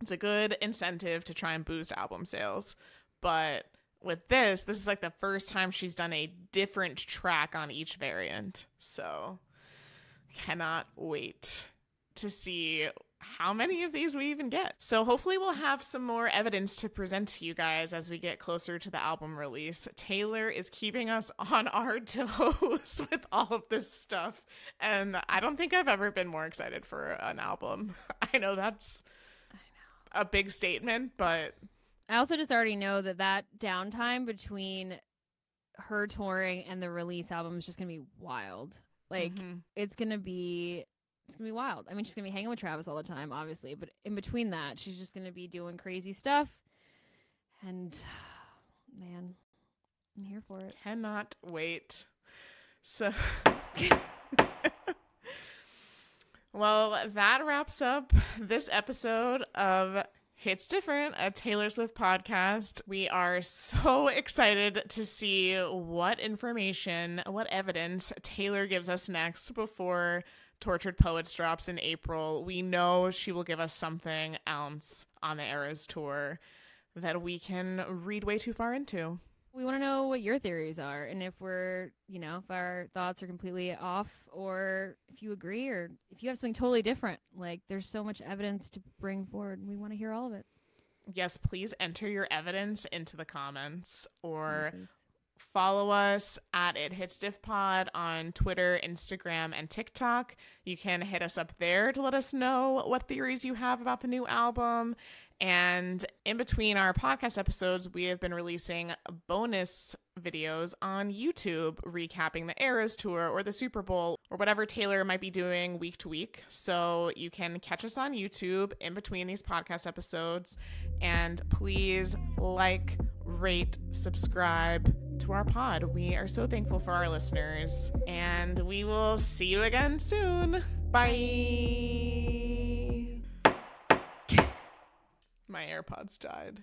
It's a good incentive to try and boost album sales. But with this, this is like the first time she's done a different track on each variant. So cannot wait to see how many of these we even get. So hopefully we'll have some more evidence to present to you guys as we get closer to the album release. Taylor is keeping us on our toes with all of this stuff, and I don't think I've ever been more excited for an album. I know that's a big statement, but I also just already know that that downtime between her touring and the release album is just gonna be wild. Like Mhm. it's gonna be it's gonna be wild. I mean, she's gonna be hanging with Travis all the time, obviously, but in between that, she's just gonna be doing crazy stuff. And man, I'm here for it. cannot wait. So, well, that wraps up this episode of Hits Different, a Taylor Swift podcast. We are so excited to see what information, what evidence Taylor gives us next before Tortured Poets drops in April. We know she will give us something else on the Eras tour that we can read way too far into. We want to know what your theories are and if we're, you know, if our thoughts are completely off or if you agree or if you have something totally different. Like there's so much evidence to bring forward and we want to hear all of it. Yes, please enter your evidence into the comments or Please. follow us at It Hits Diff Pod on Twitter, Instagram, and TikTok. You can hit us up there to let us know what theories you have about the new album. And in between our podcast episodes, we have been releasing bonus videos on YouTube recapping the Eras tour or the Super Bowl or whatever Taylor might be doing week to week. So you can catch us on YouTube in between these podcast episodes. And please like, rate, subscribe to our pod. We are so thankful for our listeners. And we will see you again soon. Bye. My AirPods died.